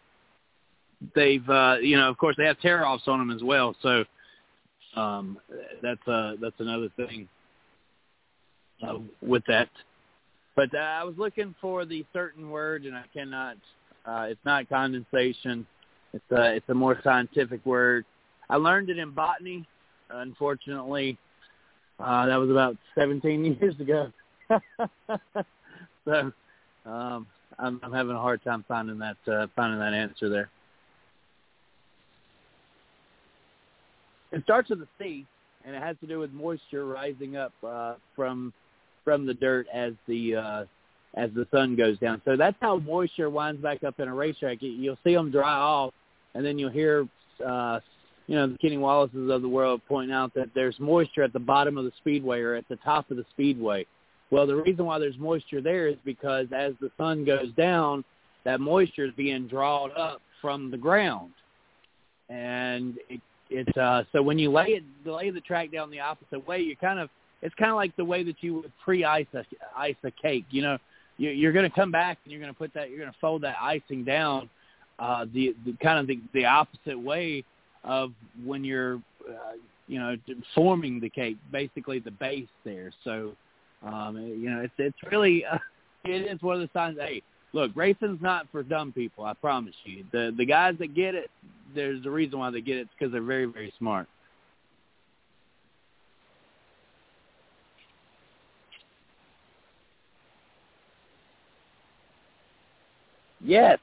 they've uh, you know of course they have tear offs on them as well. So um, that's uh, that's another thing uh, with that. But uh, I was looking for the certain word, and I cannot. Uh, it's not condensation. It's a it's a more scientific word. I learned it in botany. Unfortunately, uh, that was about 17 years ago. so um, I'm, I'm having a hard time finding that uh, finding that answer there. It starts with a C, and it has to do with moisture rising up uh, from from the dirt as the uh, as the sun goes down. So that's how moisture winds back up in a racetrack. You'll see them dry off and then you'll hear, uh, you know, the Kenny Wallaces of the world point out that there's moisture at the bottom of the speedway or at the top of the speedway. Well, the reason why there's moisture there is because as the sun goes down, that moisture is being drawn up from the ground, and it, it's uh, so when you lay it lay the track down the opposite way, you kind of it's kind of like the way that you would pre-ice a ice a cake. You know, you, you're going to come back and you're going to put that you're going to fold that icing down uh, the, the kind of the, the opposite way of when you're, uh, you know, forming the cake, basically the base there. So, um, you know, it's it's really uh, it is one of the signs. Hey, look, racing's not for dumb people. I promise you. The the guys that get it, there's a reason why they get it. because they're very very smart. Yes,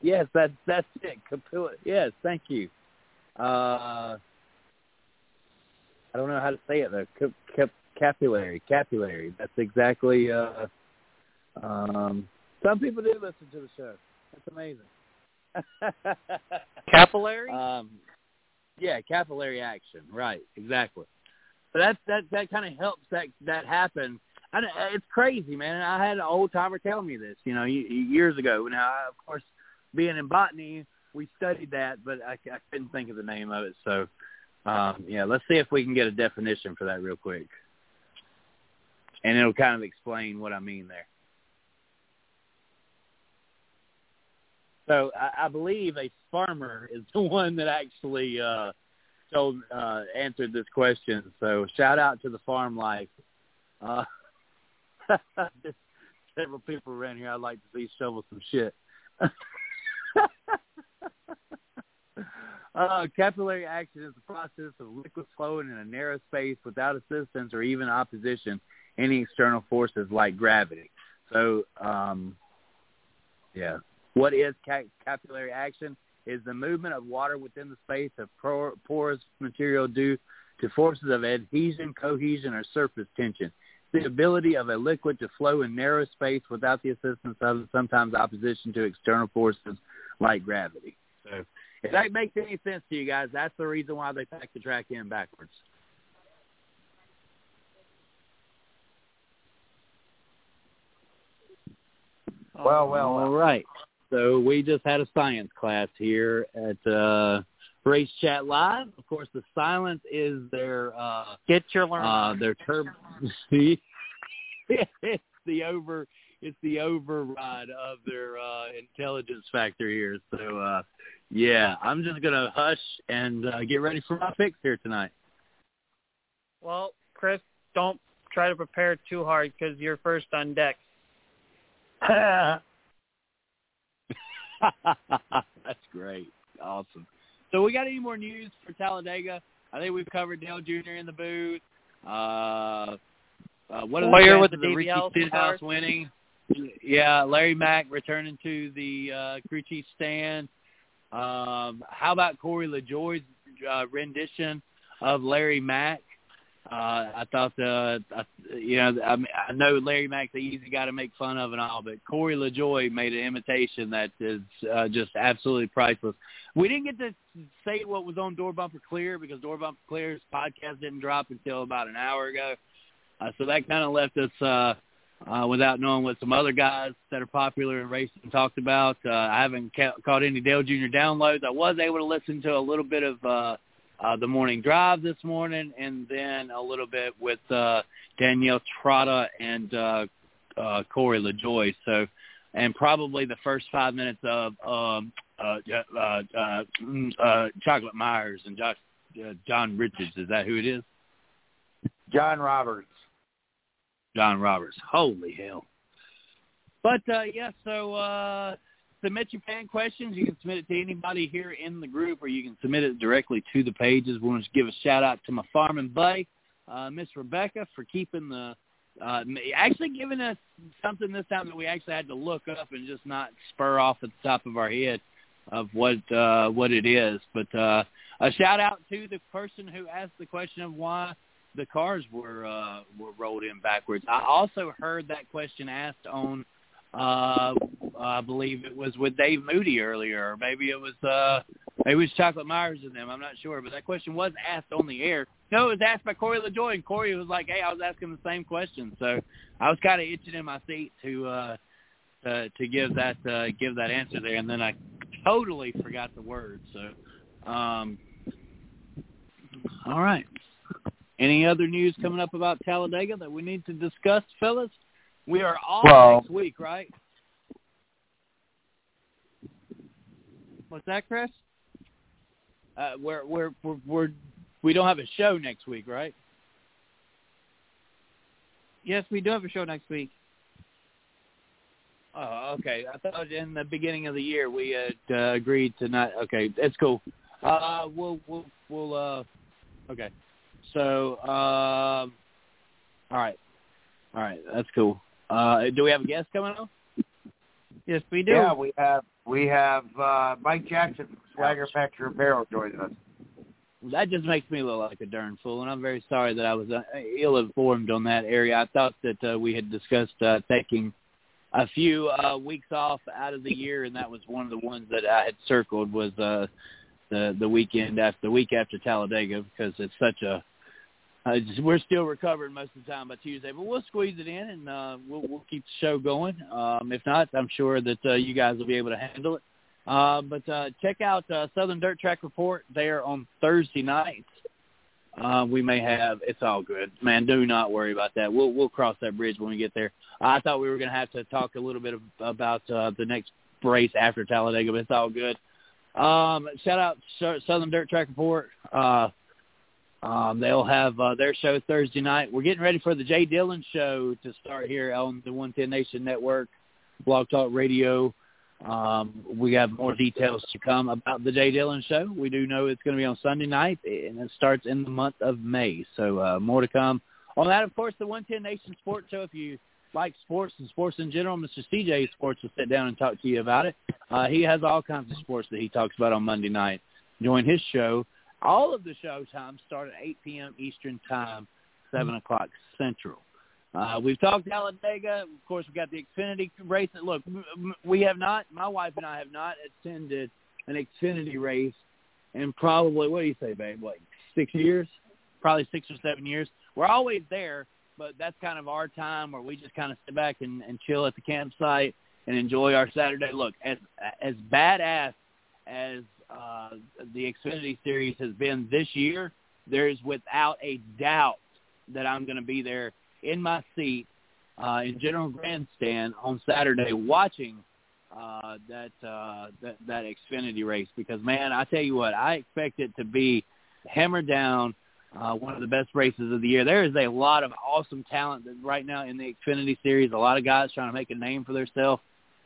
Yes, that's that's it. Capilla. Yes, thank you. Uh, I don't know how to say it though. Cap, cap, capillary, capillary. That's exactly. Uh, um, some people do listen to the show. That's amazing. capillary. Um, yeah, capillary action. Right. Exactly. but that that that kind of helps that that happen. I, it's crazy, man. I had an old timer tell me this, you know, years ago. Now, of course, being in botany, we studied that, but I, I couldn't think of the name of it. So, um, yeah, let's see if we can get a definition for that real quick, and it'll kind of explain what I mean there. So I, I believe a farmer is the one that actually uh, told uh, answered this question. So shout out to the farm life. Uh, several people around here I'd like to see shovel some shit. uh, capillary action is the process of liquid flowing in a narrow space without assistance or even opposition any external forces like gravity. So, um, yeah. What is capillary action? Is the movement of water within the space of porous material due to forces of adhesion, cohesion, or surface tension the ability of a liquid to flow in narrow space without the assistance of sometimes opposition to external forces like gravity. So if that makes any sense to you guys, that's the reason why they pack the track in backwards. Well, well, all right. So we just had a science class here at uh Race Chat Live. Of course, the silence is their uh, get your learn. Uh, their term. it's the over. It's the override of their uh, intelligence factor here. So, uh, yeah, I'm just gonna hush and uh, get ready for my picks here tonight. Well, Chris, don't try to prepare too hard because you're first on deck. That's great. Awesome. So we got any more news for Talladega? I think we've covered Dale Jr. in the booth. Uh, uh, what are Lawyer the with the of Ricky Stenhouse winning? Yeah, Larry Mac returning to the uh, crew chief stand. Um, how about Corey LaJoie's uh, rendition of Larry Mac? Uh, I thought, uh, I, you know, I, mean, I know Larry Mac's the easy guy to make fun of and all, but Corey LaJoie made an imitation that is uh, just absolutely priceless. We didn't get to say what was on Door Bumper Clear because Door Bumper Clear's podcast didn't drop until about an hour ago, uh, so that kind of left us uh, uh, without knowing what some other guys that are popular in racing talked about. Uh, I haven't ca- caught any Dale Jr. downloads. I was able to listen to a little bit of. Uh, uh, the morning drive this morning, and then a little bit with uh, Danielle Trotta and uh, uh, Corey LaJoie. So, and probably the first five minutes of um, uh, uh, uh, mm, uh, Chocolate Myers and Josh, uh, John Richards. Is that who it is? John Roberts. John Roberts. Holy hell! But uh, yeah, so uh, submit your fan questions. You can submit it to anybody here in the group, or you can submit it directly to the pages. We want to give a shout out to my farming buddy, uh, Miss Rebecca, for keeping the uh, actually giving us something this time that we actually had to look up and just not spur off at the top of our head of what uh, what it is. But uh, a shout out to the person who asked the question of why the cars were uh, were rolled in backwards. I also heard that question asked on uh, I believe it was with Dave Moody earlier, or maybe it was uh, maybe it was Chocolate Myers and them. I'm not sure, but that question was asked on the air. No, it was asked by Corey LaJoie, and Corey was like, "Hey, I was asking the same question." So I was kind of itching in my seat to uh, to to give that uh, give that answer there, and then I totally forgot the words. So, um, all right. Any other news coming up about Talladega that we need to discuss, fellas? We are off well, next week, right? What's that, Chris? Uh, we're we're we're we're we don't have a show next week, right? Yes, we do have a show next week. Oh, okay. I thought in the beginning of the year we had uh, agreed to not. Okay, that's cool. Uh, we'll we'll we'll. Uh, okay. So, um, all right, all right, that's cool. Uh, do we have a guest coming on? Yes, we do. Yeah, we have we have uh, Mike Jackson from Swagger Factory Apparel joining us. That just makes me look like a darn fool, and I'm very sorry that I was uh, ill-informed on that area. I thought that uh, we had discussed uh, taking a few uh, weeks off out of the year, and that was one of the ones that I had circled was uh, the the weekend after the week after Talladega because it's such a just- we're still recovering most of the time by Tuesday, but we'll squeeze it in and uh, we'll, we'll keep the show going. Um, if not, I'm sure that uh, you guys will be able to handle it. Uh, but uh, check out uh, Southern Dirt Track Report there on Thursday nights. Uh, we may have it's all good, man. Do not worry about that. We'll we'll cross that bridge when we get there. I thought we were going to have to talk a little bit of, about uh, the next race after Talladega, but it's all good. Um, shout out Southern Dirt Track Report. Uh, um, they'll have uh, their show Thursday night. We're getting ready for the Jay Dillon show to start here on the 110 Nation Network, Blog Talk Radio. Um, we have more details to come about the Jay Dillon show. We do know it's going to be on Sunday night, and it starts in the month of May. So uh, more to come on that. Of course, the 110 Nation Sports Show. If you like sports and sports in general, Mr. CJ Sports will sit down and talk to you about it. Uh, he has all kinds of sports that he talks about on Monday night. Join his show. All of the show times start at 8 p.m. Eastern Time, 7 o'clock Central. Uh, we've talked Talladega. Of course, we've got the Xfinity race. Look, we have not, my wife and I have not attended an Xfinity race in probably, what do you say, babe, like six years? Probably six or seven years. We're always there, but that's kind of our time where we just kind of sit back and, and chill at the campsite and enjoy our Saturday. Look, as as badass as uh, the Xfinity Series has been this year, there is without a doubt that I'm going to be there in my seat uh, in General Grandstand on Saturday watching uh, that, uh, that that Xfinity race because man, I tell you what, I expect it to be hammered down. Uh, one of the best races of the year. There is a lot of awesome talent that right now in the Xfinity Series. A lot of guys trying to make a name for themselves,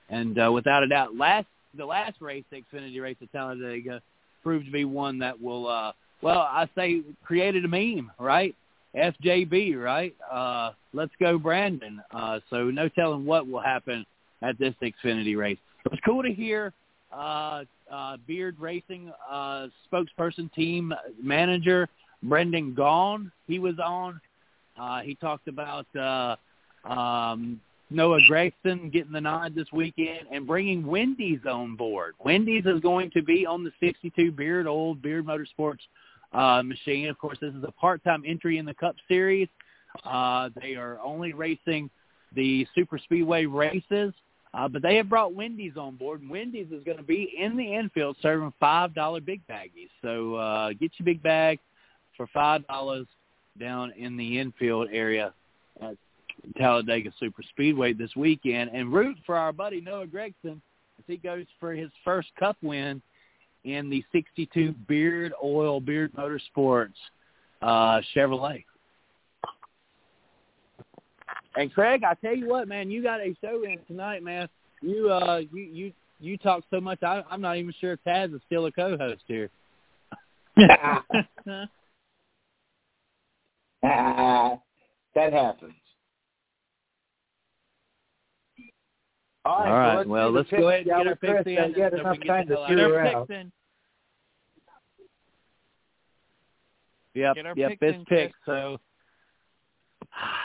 and uh, without a doubt, last the last race, the Xfinity race at Talladega, proved to be one that will, uh, well, I say created a meme, right? FJB, right? Uh, let's go, Brandon. Uh, so no telling what will happen at this Xfinity race. It was cool to hear uh, uh, Beard Racing uh, spokesperson, team manager Brendan Gaughan. He was on. Uh, he talked about uh, um, Noah Gragson getting the nod this weekend and bringing Wendy's on board. Wendy's is going to be on the 62 Beard Oil Beard Motorsports uh, machine. Of course, this is a part-time entry in the Cup Series. Uh, they are only racing the super speedway races, uh, but they have brought Wendy's on board. Wendy's is going to be in the infield serving five dollar big baggies. So uh, get your big bag for five dollars down in the infield area at Talladega Super Speedway this weekend, and root for our buddy Noah Gragson as he goes for his first Cup win in the 62 Beard Oil Beard Motorsports uh, Chevrolet. And Craig, I tell you what, man, you got a show in tonight, man. You uh, you you you talk so much. I, I'm not even sure if Taz is still a co-host here. that happens. All right, All right, let's well, let's go ahead and get our picks in. had so enough time to the chew hell out. her Get our picks in. Yep, Get yep, picks it's in, Chris. So,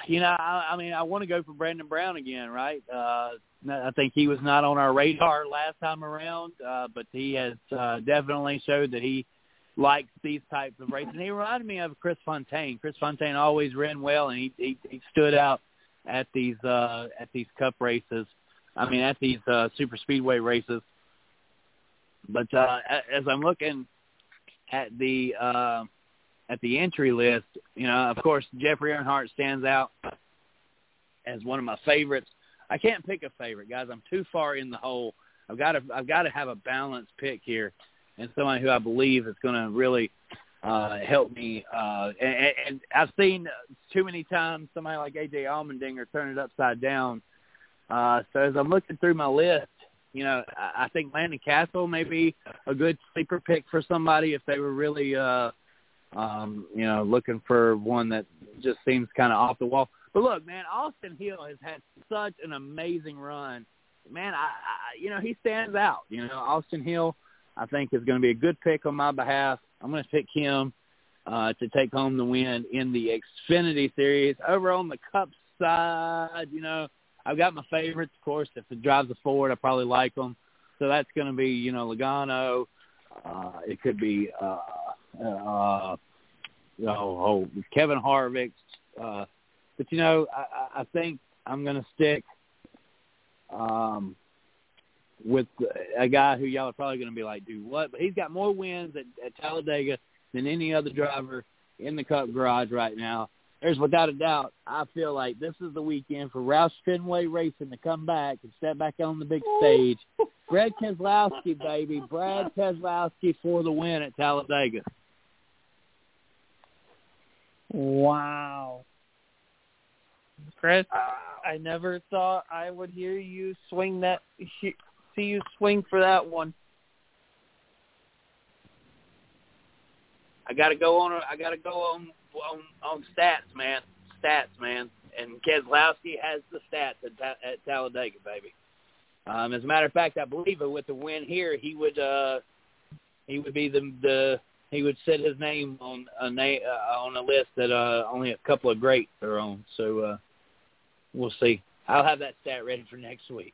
you know, I, I mean, I want to go for Brandon Brown again, right? Uh, I think he was not on our radar last time around, uh, but he has uh, definitely showed that he likes these types of races. And he reminded me of Chris Fontaine. Chris Fontaine always ran well, and he he, he stood out at these uh, at these Cup races. I mean, at these uh, super speedway races. But uh, as I'm looking at the uh, at the entry list, you know, of course, Jeffrey Earnhardt stands out as one of my favorites. I can't pick a favorite, guys. I'm too far in the hole. I've got to I've got to have a balanced pick here, and somebody who I believe is going to really uh, help me. Uh, and, and I've seen too many times somebody like AJ Allmendinger turn it upside down. Uh, so as I'm looking through my list, you know, I, I think Landon Cassill may be a good sleeper pick for somebody if they were really, uh, um, you know, looking for one that just seems kind of off the wall. But look, man, Austin Hill has had such an amazing run. Man, I, I you know, he stands out. You know, Austin Hill, I think is going to be a good pick on my behalf. I'm going to pick him uh, to take home the win in the Xfinity Series. Over on the Cup side, you know, I've got my favorites, of course. If it drives a Ford, I probably like them. So that's going to be, you know, Logano. Uh, it could be uh, uh, you know, oh, Kevin Harvick. Uh, but you know, I, I think I'm going to stick um, with a guy who y'all are probably going to be like, do what? But he's got more wins at, at Talladega than any other driver in the Cup garage right now. There's without a doubt, I feel like this is the weekend for Roush Fenway Racing to come back and step back on the big stage. Brad Keselowski, baby. Brad Keselowski for the win at Talladega. Wow. Chris, I never thought I would hear you swing that, see you swing for that one. I got to go on. I got to go on on on stats, man. Stats, man. And Keselowski has the stats at, at Talladega, baby. Um, as a matter of fact, I believe it with the win here, he would uh, he would be the the he would set his name on a na- uh, on a list that uh, only a couple of greats are on. So uh, we'll see. I'll have that stat ready for next week.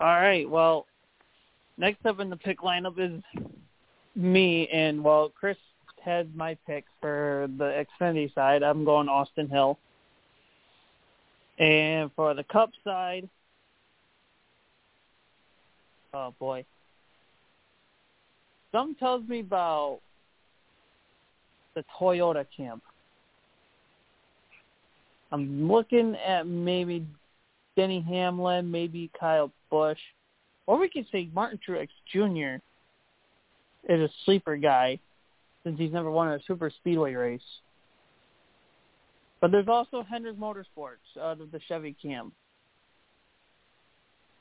All right. Well, next up in the pick lineup is me, and well, Chris had my pick for the Xfinity side. I'm going Austin Hill, and for the Cup side, oh boy, some tells me about the Toyota camp. I'm looking at maybe Denny Hamlin, maybe Kyle Busch, or we could say Martin Truex Jr. is a sleeper guy since he's never won a super speedway race. But there's also Hendrick Motorsports of the Chevy camp.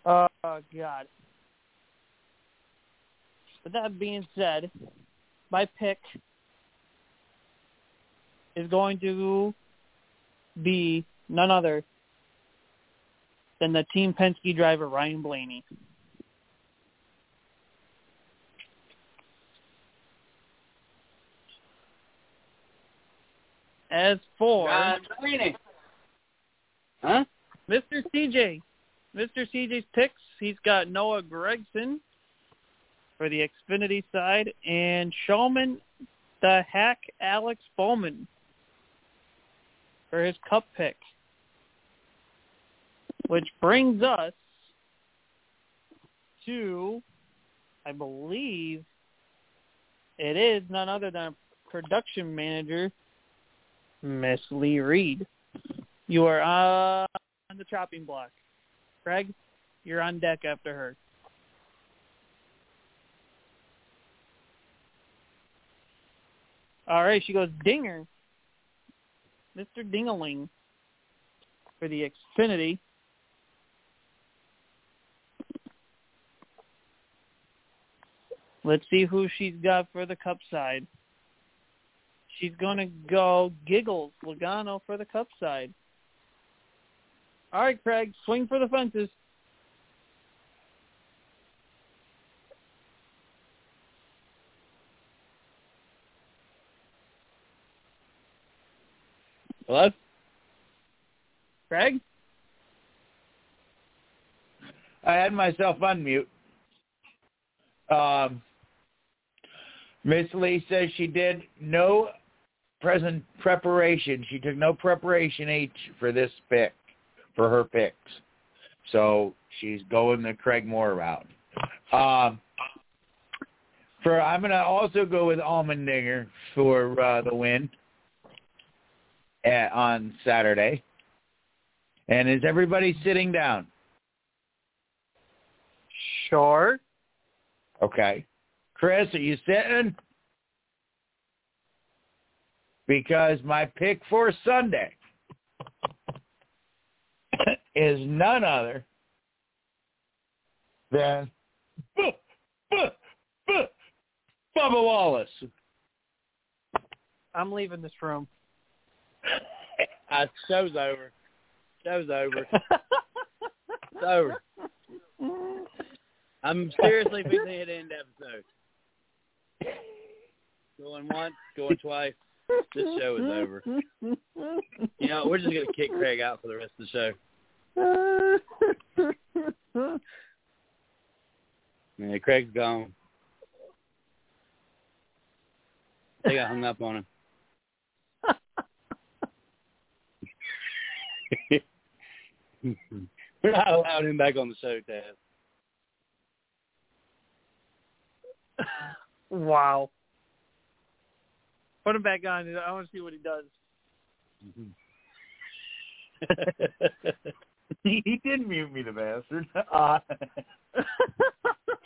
Oh, God. With that being said, my pick is going to be none other than the Team Penske driver Ryan Blaney. As for. Huh? Mr. CJ, Mr. CJ's picks, he's got Noah Gragson for the Xfinity side and Showman the Hack Alex Bowman for his cup pick. Which brings us to, I believe, it is none other than production manager, Miss Lee Reed. You are on the chopping block. Craig, you're on deck after her. All right, she goes Dinger. Mr. Dingaling for the Xfinity. Let's see who she's got for the Cup side. She's going to go Giggles Logano for the Cup side. All right, Craig, swing for the fences. Hello? Craig? I had myself on mute. Um, Miss Lee says she did no present preparation. She took no preparation H for this pick, for her picks. So she's going the Craig Moore route. Um, for I'm going to also go with Allmendinger for uh, the win at, on Saturday. And is everybody sitting down? Sure. Okay. Chris, are you sitting? Because my pick for Sunday is none other than Bubba Wallace. I'm leaving this room. Uh, show's over. Show's over. it's over. I'm seriously fixing to end episode. Going once, going twice. This show is over. You know, we're just gonna kick Craig out for the rest of the show. Yeah, Craig's gone. think I hung up on him. We're not allowing him back on the show, Taz. wow. Put him back on. I want to see what he does. he, he did mute me, the bastard. Uh,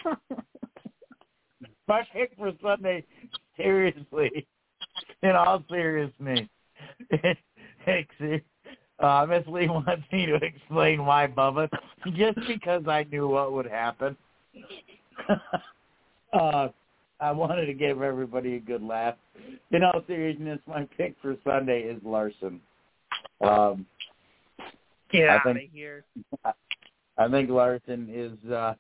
my pick for Sunday, seriously, in all seriousness, uh, Miss Lee wants me to explain why Bubba, just because I knew what would happen. uh, I wanted to give everybody a good laugh. In all seriousness, my pick for Sunday is Larson. Um, Get I out think- of here. I think Larson is. uh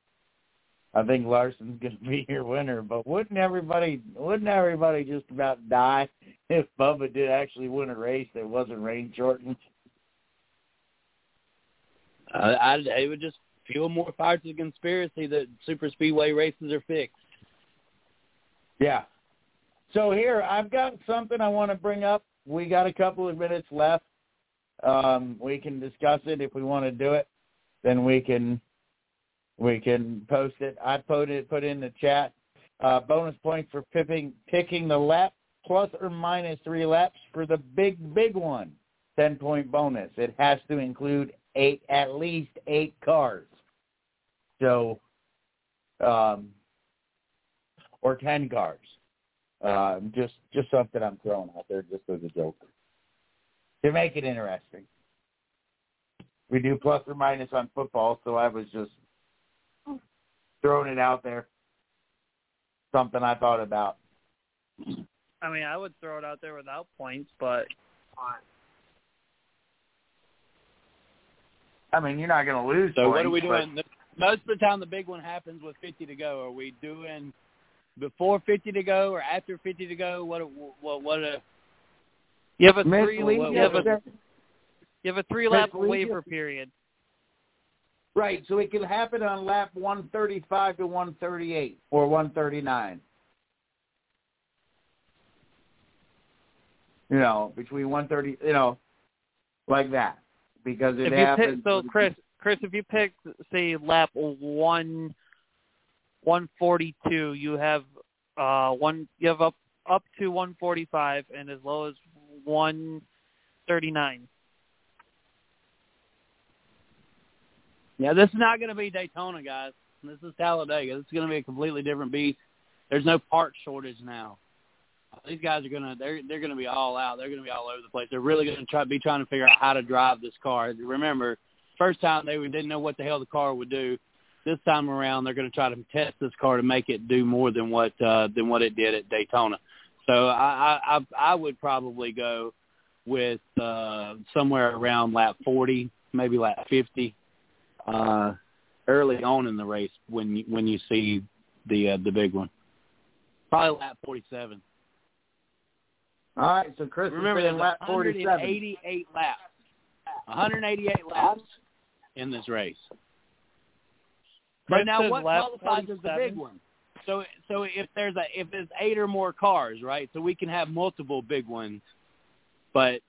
I think Larson's going to be your winner. But wouldn't everybody? Wouldn't everybody just about die if Bubba did actually win a race that wasn't rain shortened? I, I, it would just fuel more fire to the conspiracy that super speedway races are fixed. Yeah. So here, I've got something I want to bring up. We got a couple of minutes left. Um, we can discuss it if we want to do it. Then we can we can post it. I put it put in the chat. Uh, bonus points for picking picking the lap plus or minus three laps for the big big one. Ten point bonus. It has to include eight at least eight cars. So, um, or ten cars. Uh, just just something I'm throwing out there just as a joke to make it interesting. We do plus or minus on football, so I was just throwing it out there. Something I thought about. I mean, I would throw it out there without points, but I mean, you're not going to lose. So what are we doing? The, most of the time, the big one happens with 50 to go. Are we doing before 50 to go or after 50 to go? What? What? What? A, you have a Miss three. Lee, You have a yes, you have a three lap Miss waiver yes. period. Right, so it can happen on lap 135 to 138 or 139. You know, between 130, you know, like that, because it if you happens. pick, so Chris, Chris, if you pick say lap one, one forty two, you have uh one. You have up up to one forty five and as low as one thirty nine. yeah, this is not going to be Daytona, guys. This is Talladega. This is going to be a completely different beast. There's no part shortage now. These guys are gonna they're they're gonna be all out. They're gonna be all over the place. They're really gonna try be trying to figure out how to drive this car. Remember, first time they didn't know what the hell the car would do. This time around, they're going to try to test this car to make it do more than what uh, than what it did at Daytona. So I I, I I would probably go with uh, somewhere around lap 40, maybe lap 50, uh, early on in the race when you, when you see the uh, the big one. Probably lap 47. All right, so Chris Remember, is there's saying lap 47. 188 laps. 188 laps in this race. But Chris now, says what qualifies as the 47. big one? So, so if there's a if there's eight or more cars, right? So we can have multiple big ones, but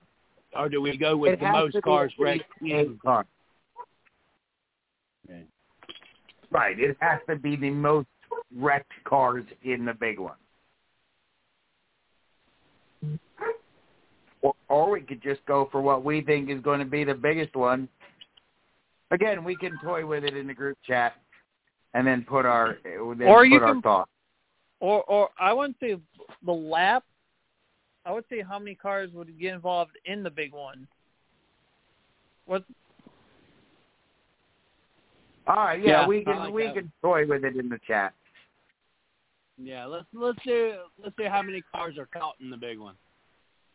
or do we go with It the most cars at wrecked? least cars. Okay. Right, it has to be the most wrecked cars in the big one. Or, or we could just go for what we think is going to be the biggest one. Again, we can toy with it in the group chat, and then put our then Or put you our can- thoughts. Or or I wouldn't say the lap. I would say how many cars would get involved in the big one. What All right, yeah, Yeah, we can like we that. can toy with it in the chat. Yeah, let's let's do let's do how many cars are caught in the big one.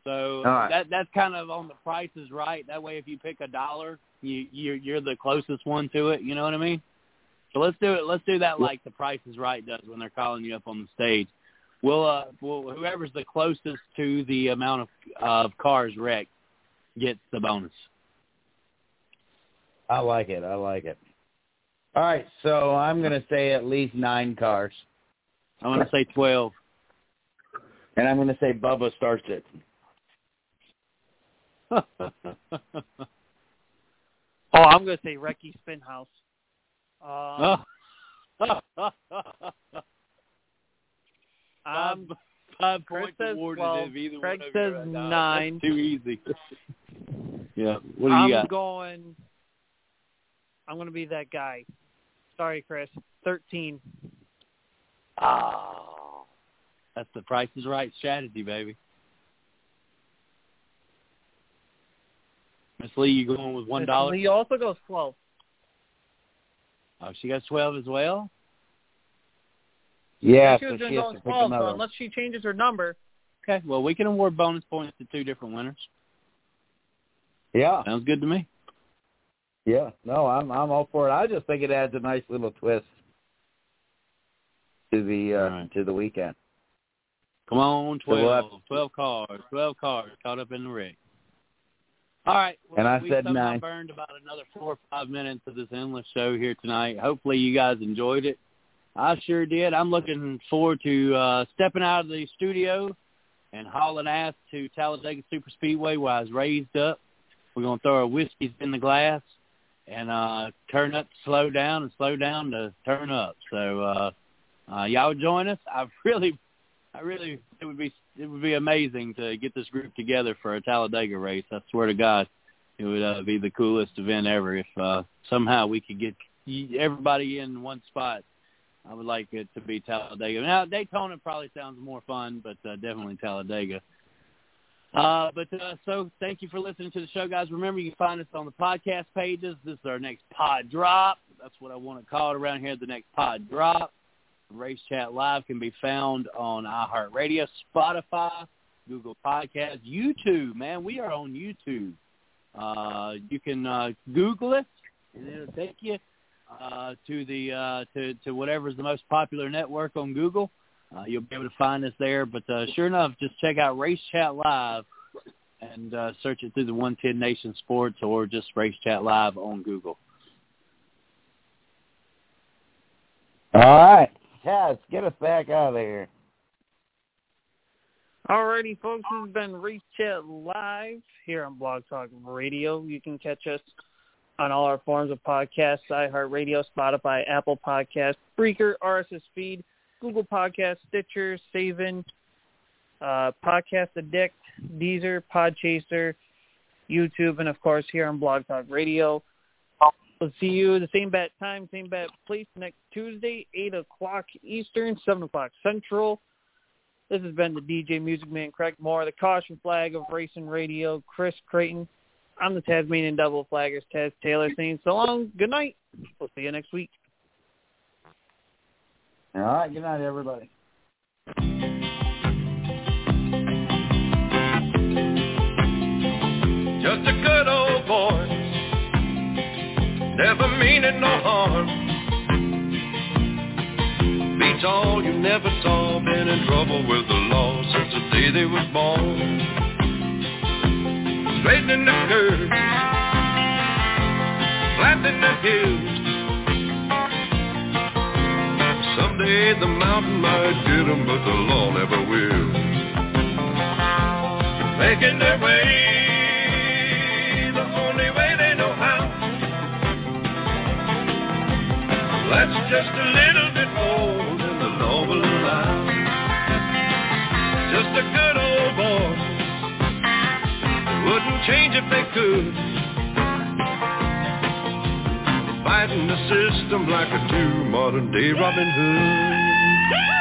So All right. that that's kind of on the prices right. That way, if you pick a dollar, you you're you're the closest one to it. You know what I mean? So let's do it. Let's do that like the Price is Right does when they're calling you up on the stage. We'll uh, we'll, whoever's the closest to the amount of of cars wrecked gets the bonus. I like it. I like it. All right, so I'm going to say at least nine cars. I want to say twelve. And I'm going to say Bubba starts it. oh, I'm going to say Recky Spinhouse. Um, um, Five points awarded 12. if either Craig one of says you nine. That's too easy. yeah. What do you I'm got? going. I'm going to be that guy. Sorry, Chris. Thirteen. Oh, that's the Price is Right strategy, baby. Miss Lee, you going with one dollar? He also goes twelve. Oh, she got twelve as well. Yeah, she so was she has to pick twelve. So another. unless she changes her number, Okay, well we can award bonus points to two different winners. Yeah, Sounds good to me. yeah. No, I'm I'm all for it. I just think it adds a nice little twist to the uh, All right. to the weekend. Come on, So we'll 12. 12 cars. 12 cars caught up in the wreck. All right. Well, And I we said nine. burned about another four or five minutes of this endless show here tonight. Hopefully you guys enjoyed it. I sure did. I'm looking forward to uh, stepping out of the studio and hauling ass to Talladega Super Speedway where I was raised up. We're going to throw our whiskeys in the glass and uh, turn up to slow down and slow down to turn up. So uh, uh, y'all join us. I really I really it would be it would be amazing to get this group together for a Talladega race. I swear to God, it would uh, be the coolest event ever if uh, somehow we could get everybody in one spot. I would like it to be Talladega. Now Daytona probably sounds more fun, but uh, definitely Talladega. Uh, but uh, so thank you for listening to the show, guys. Remember, you can find us on the podcast pages. This is our next pod drop. That's what I want to call it around here. The next pod drop. Race Chat Live can be found on iHeartRadio, Spotify, Google Podcasts, YouTube. Man, we are on YouTube. Uh, you can uh, Google it, and it'll take you uh, to the uh, to to whatever's the most popular network on Google. Uh, you'll be able to find us there. But uh, sure enough, just check out Race Chat Live and uh, search it through the 110 Nation Sports or just Race Chat Live on Google. All right, Taz, get us back out of there. Alrighty, folks, this has been Race Chat Live here on Blog Talk Radio. You can catch us on all our forms of podcasts, iHeartRadio, Spotify, Apple Podcasts, Breaker, RSS Feed, Google Podcasts, Stitcher, Saavn, uh, Podcast Addict, Deezer, Podchaser, YouTube, and of course here on Blog Talk Radio. We'll see you the same bat time, same bat place next Tuesday, 8 o'clock Eastern, 7 o'clock Central. This has been the DJ Music Man, Craig Moore, the caution flag of Racing Radio, Chris Creighton. I'm the Tasmanian Double Flaggers, Taz Taylor, saying so long. Good night. We'll see you next week. All right, good night, everybody. Just a good old boy, never meaning no harm. Beats all you never saw, been in trouble with the law since the day they was born. Straightening the curves, planting the hills. Someday the mountain might get 'em, but the law never will. Making their way just a little bit more than the law will. Just a good old boy. Wouldn't change if they could. Fighting the system like a true modern day Robin Hood.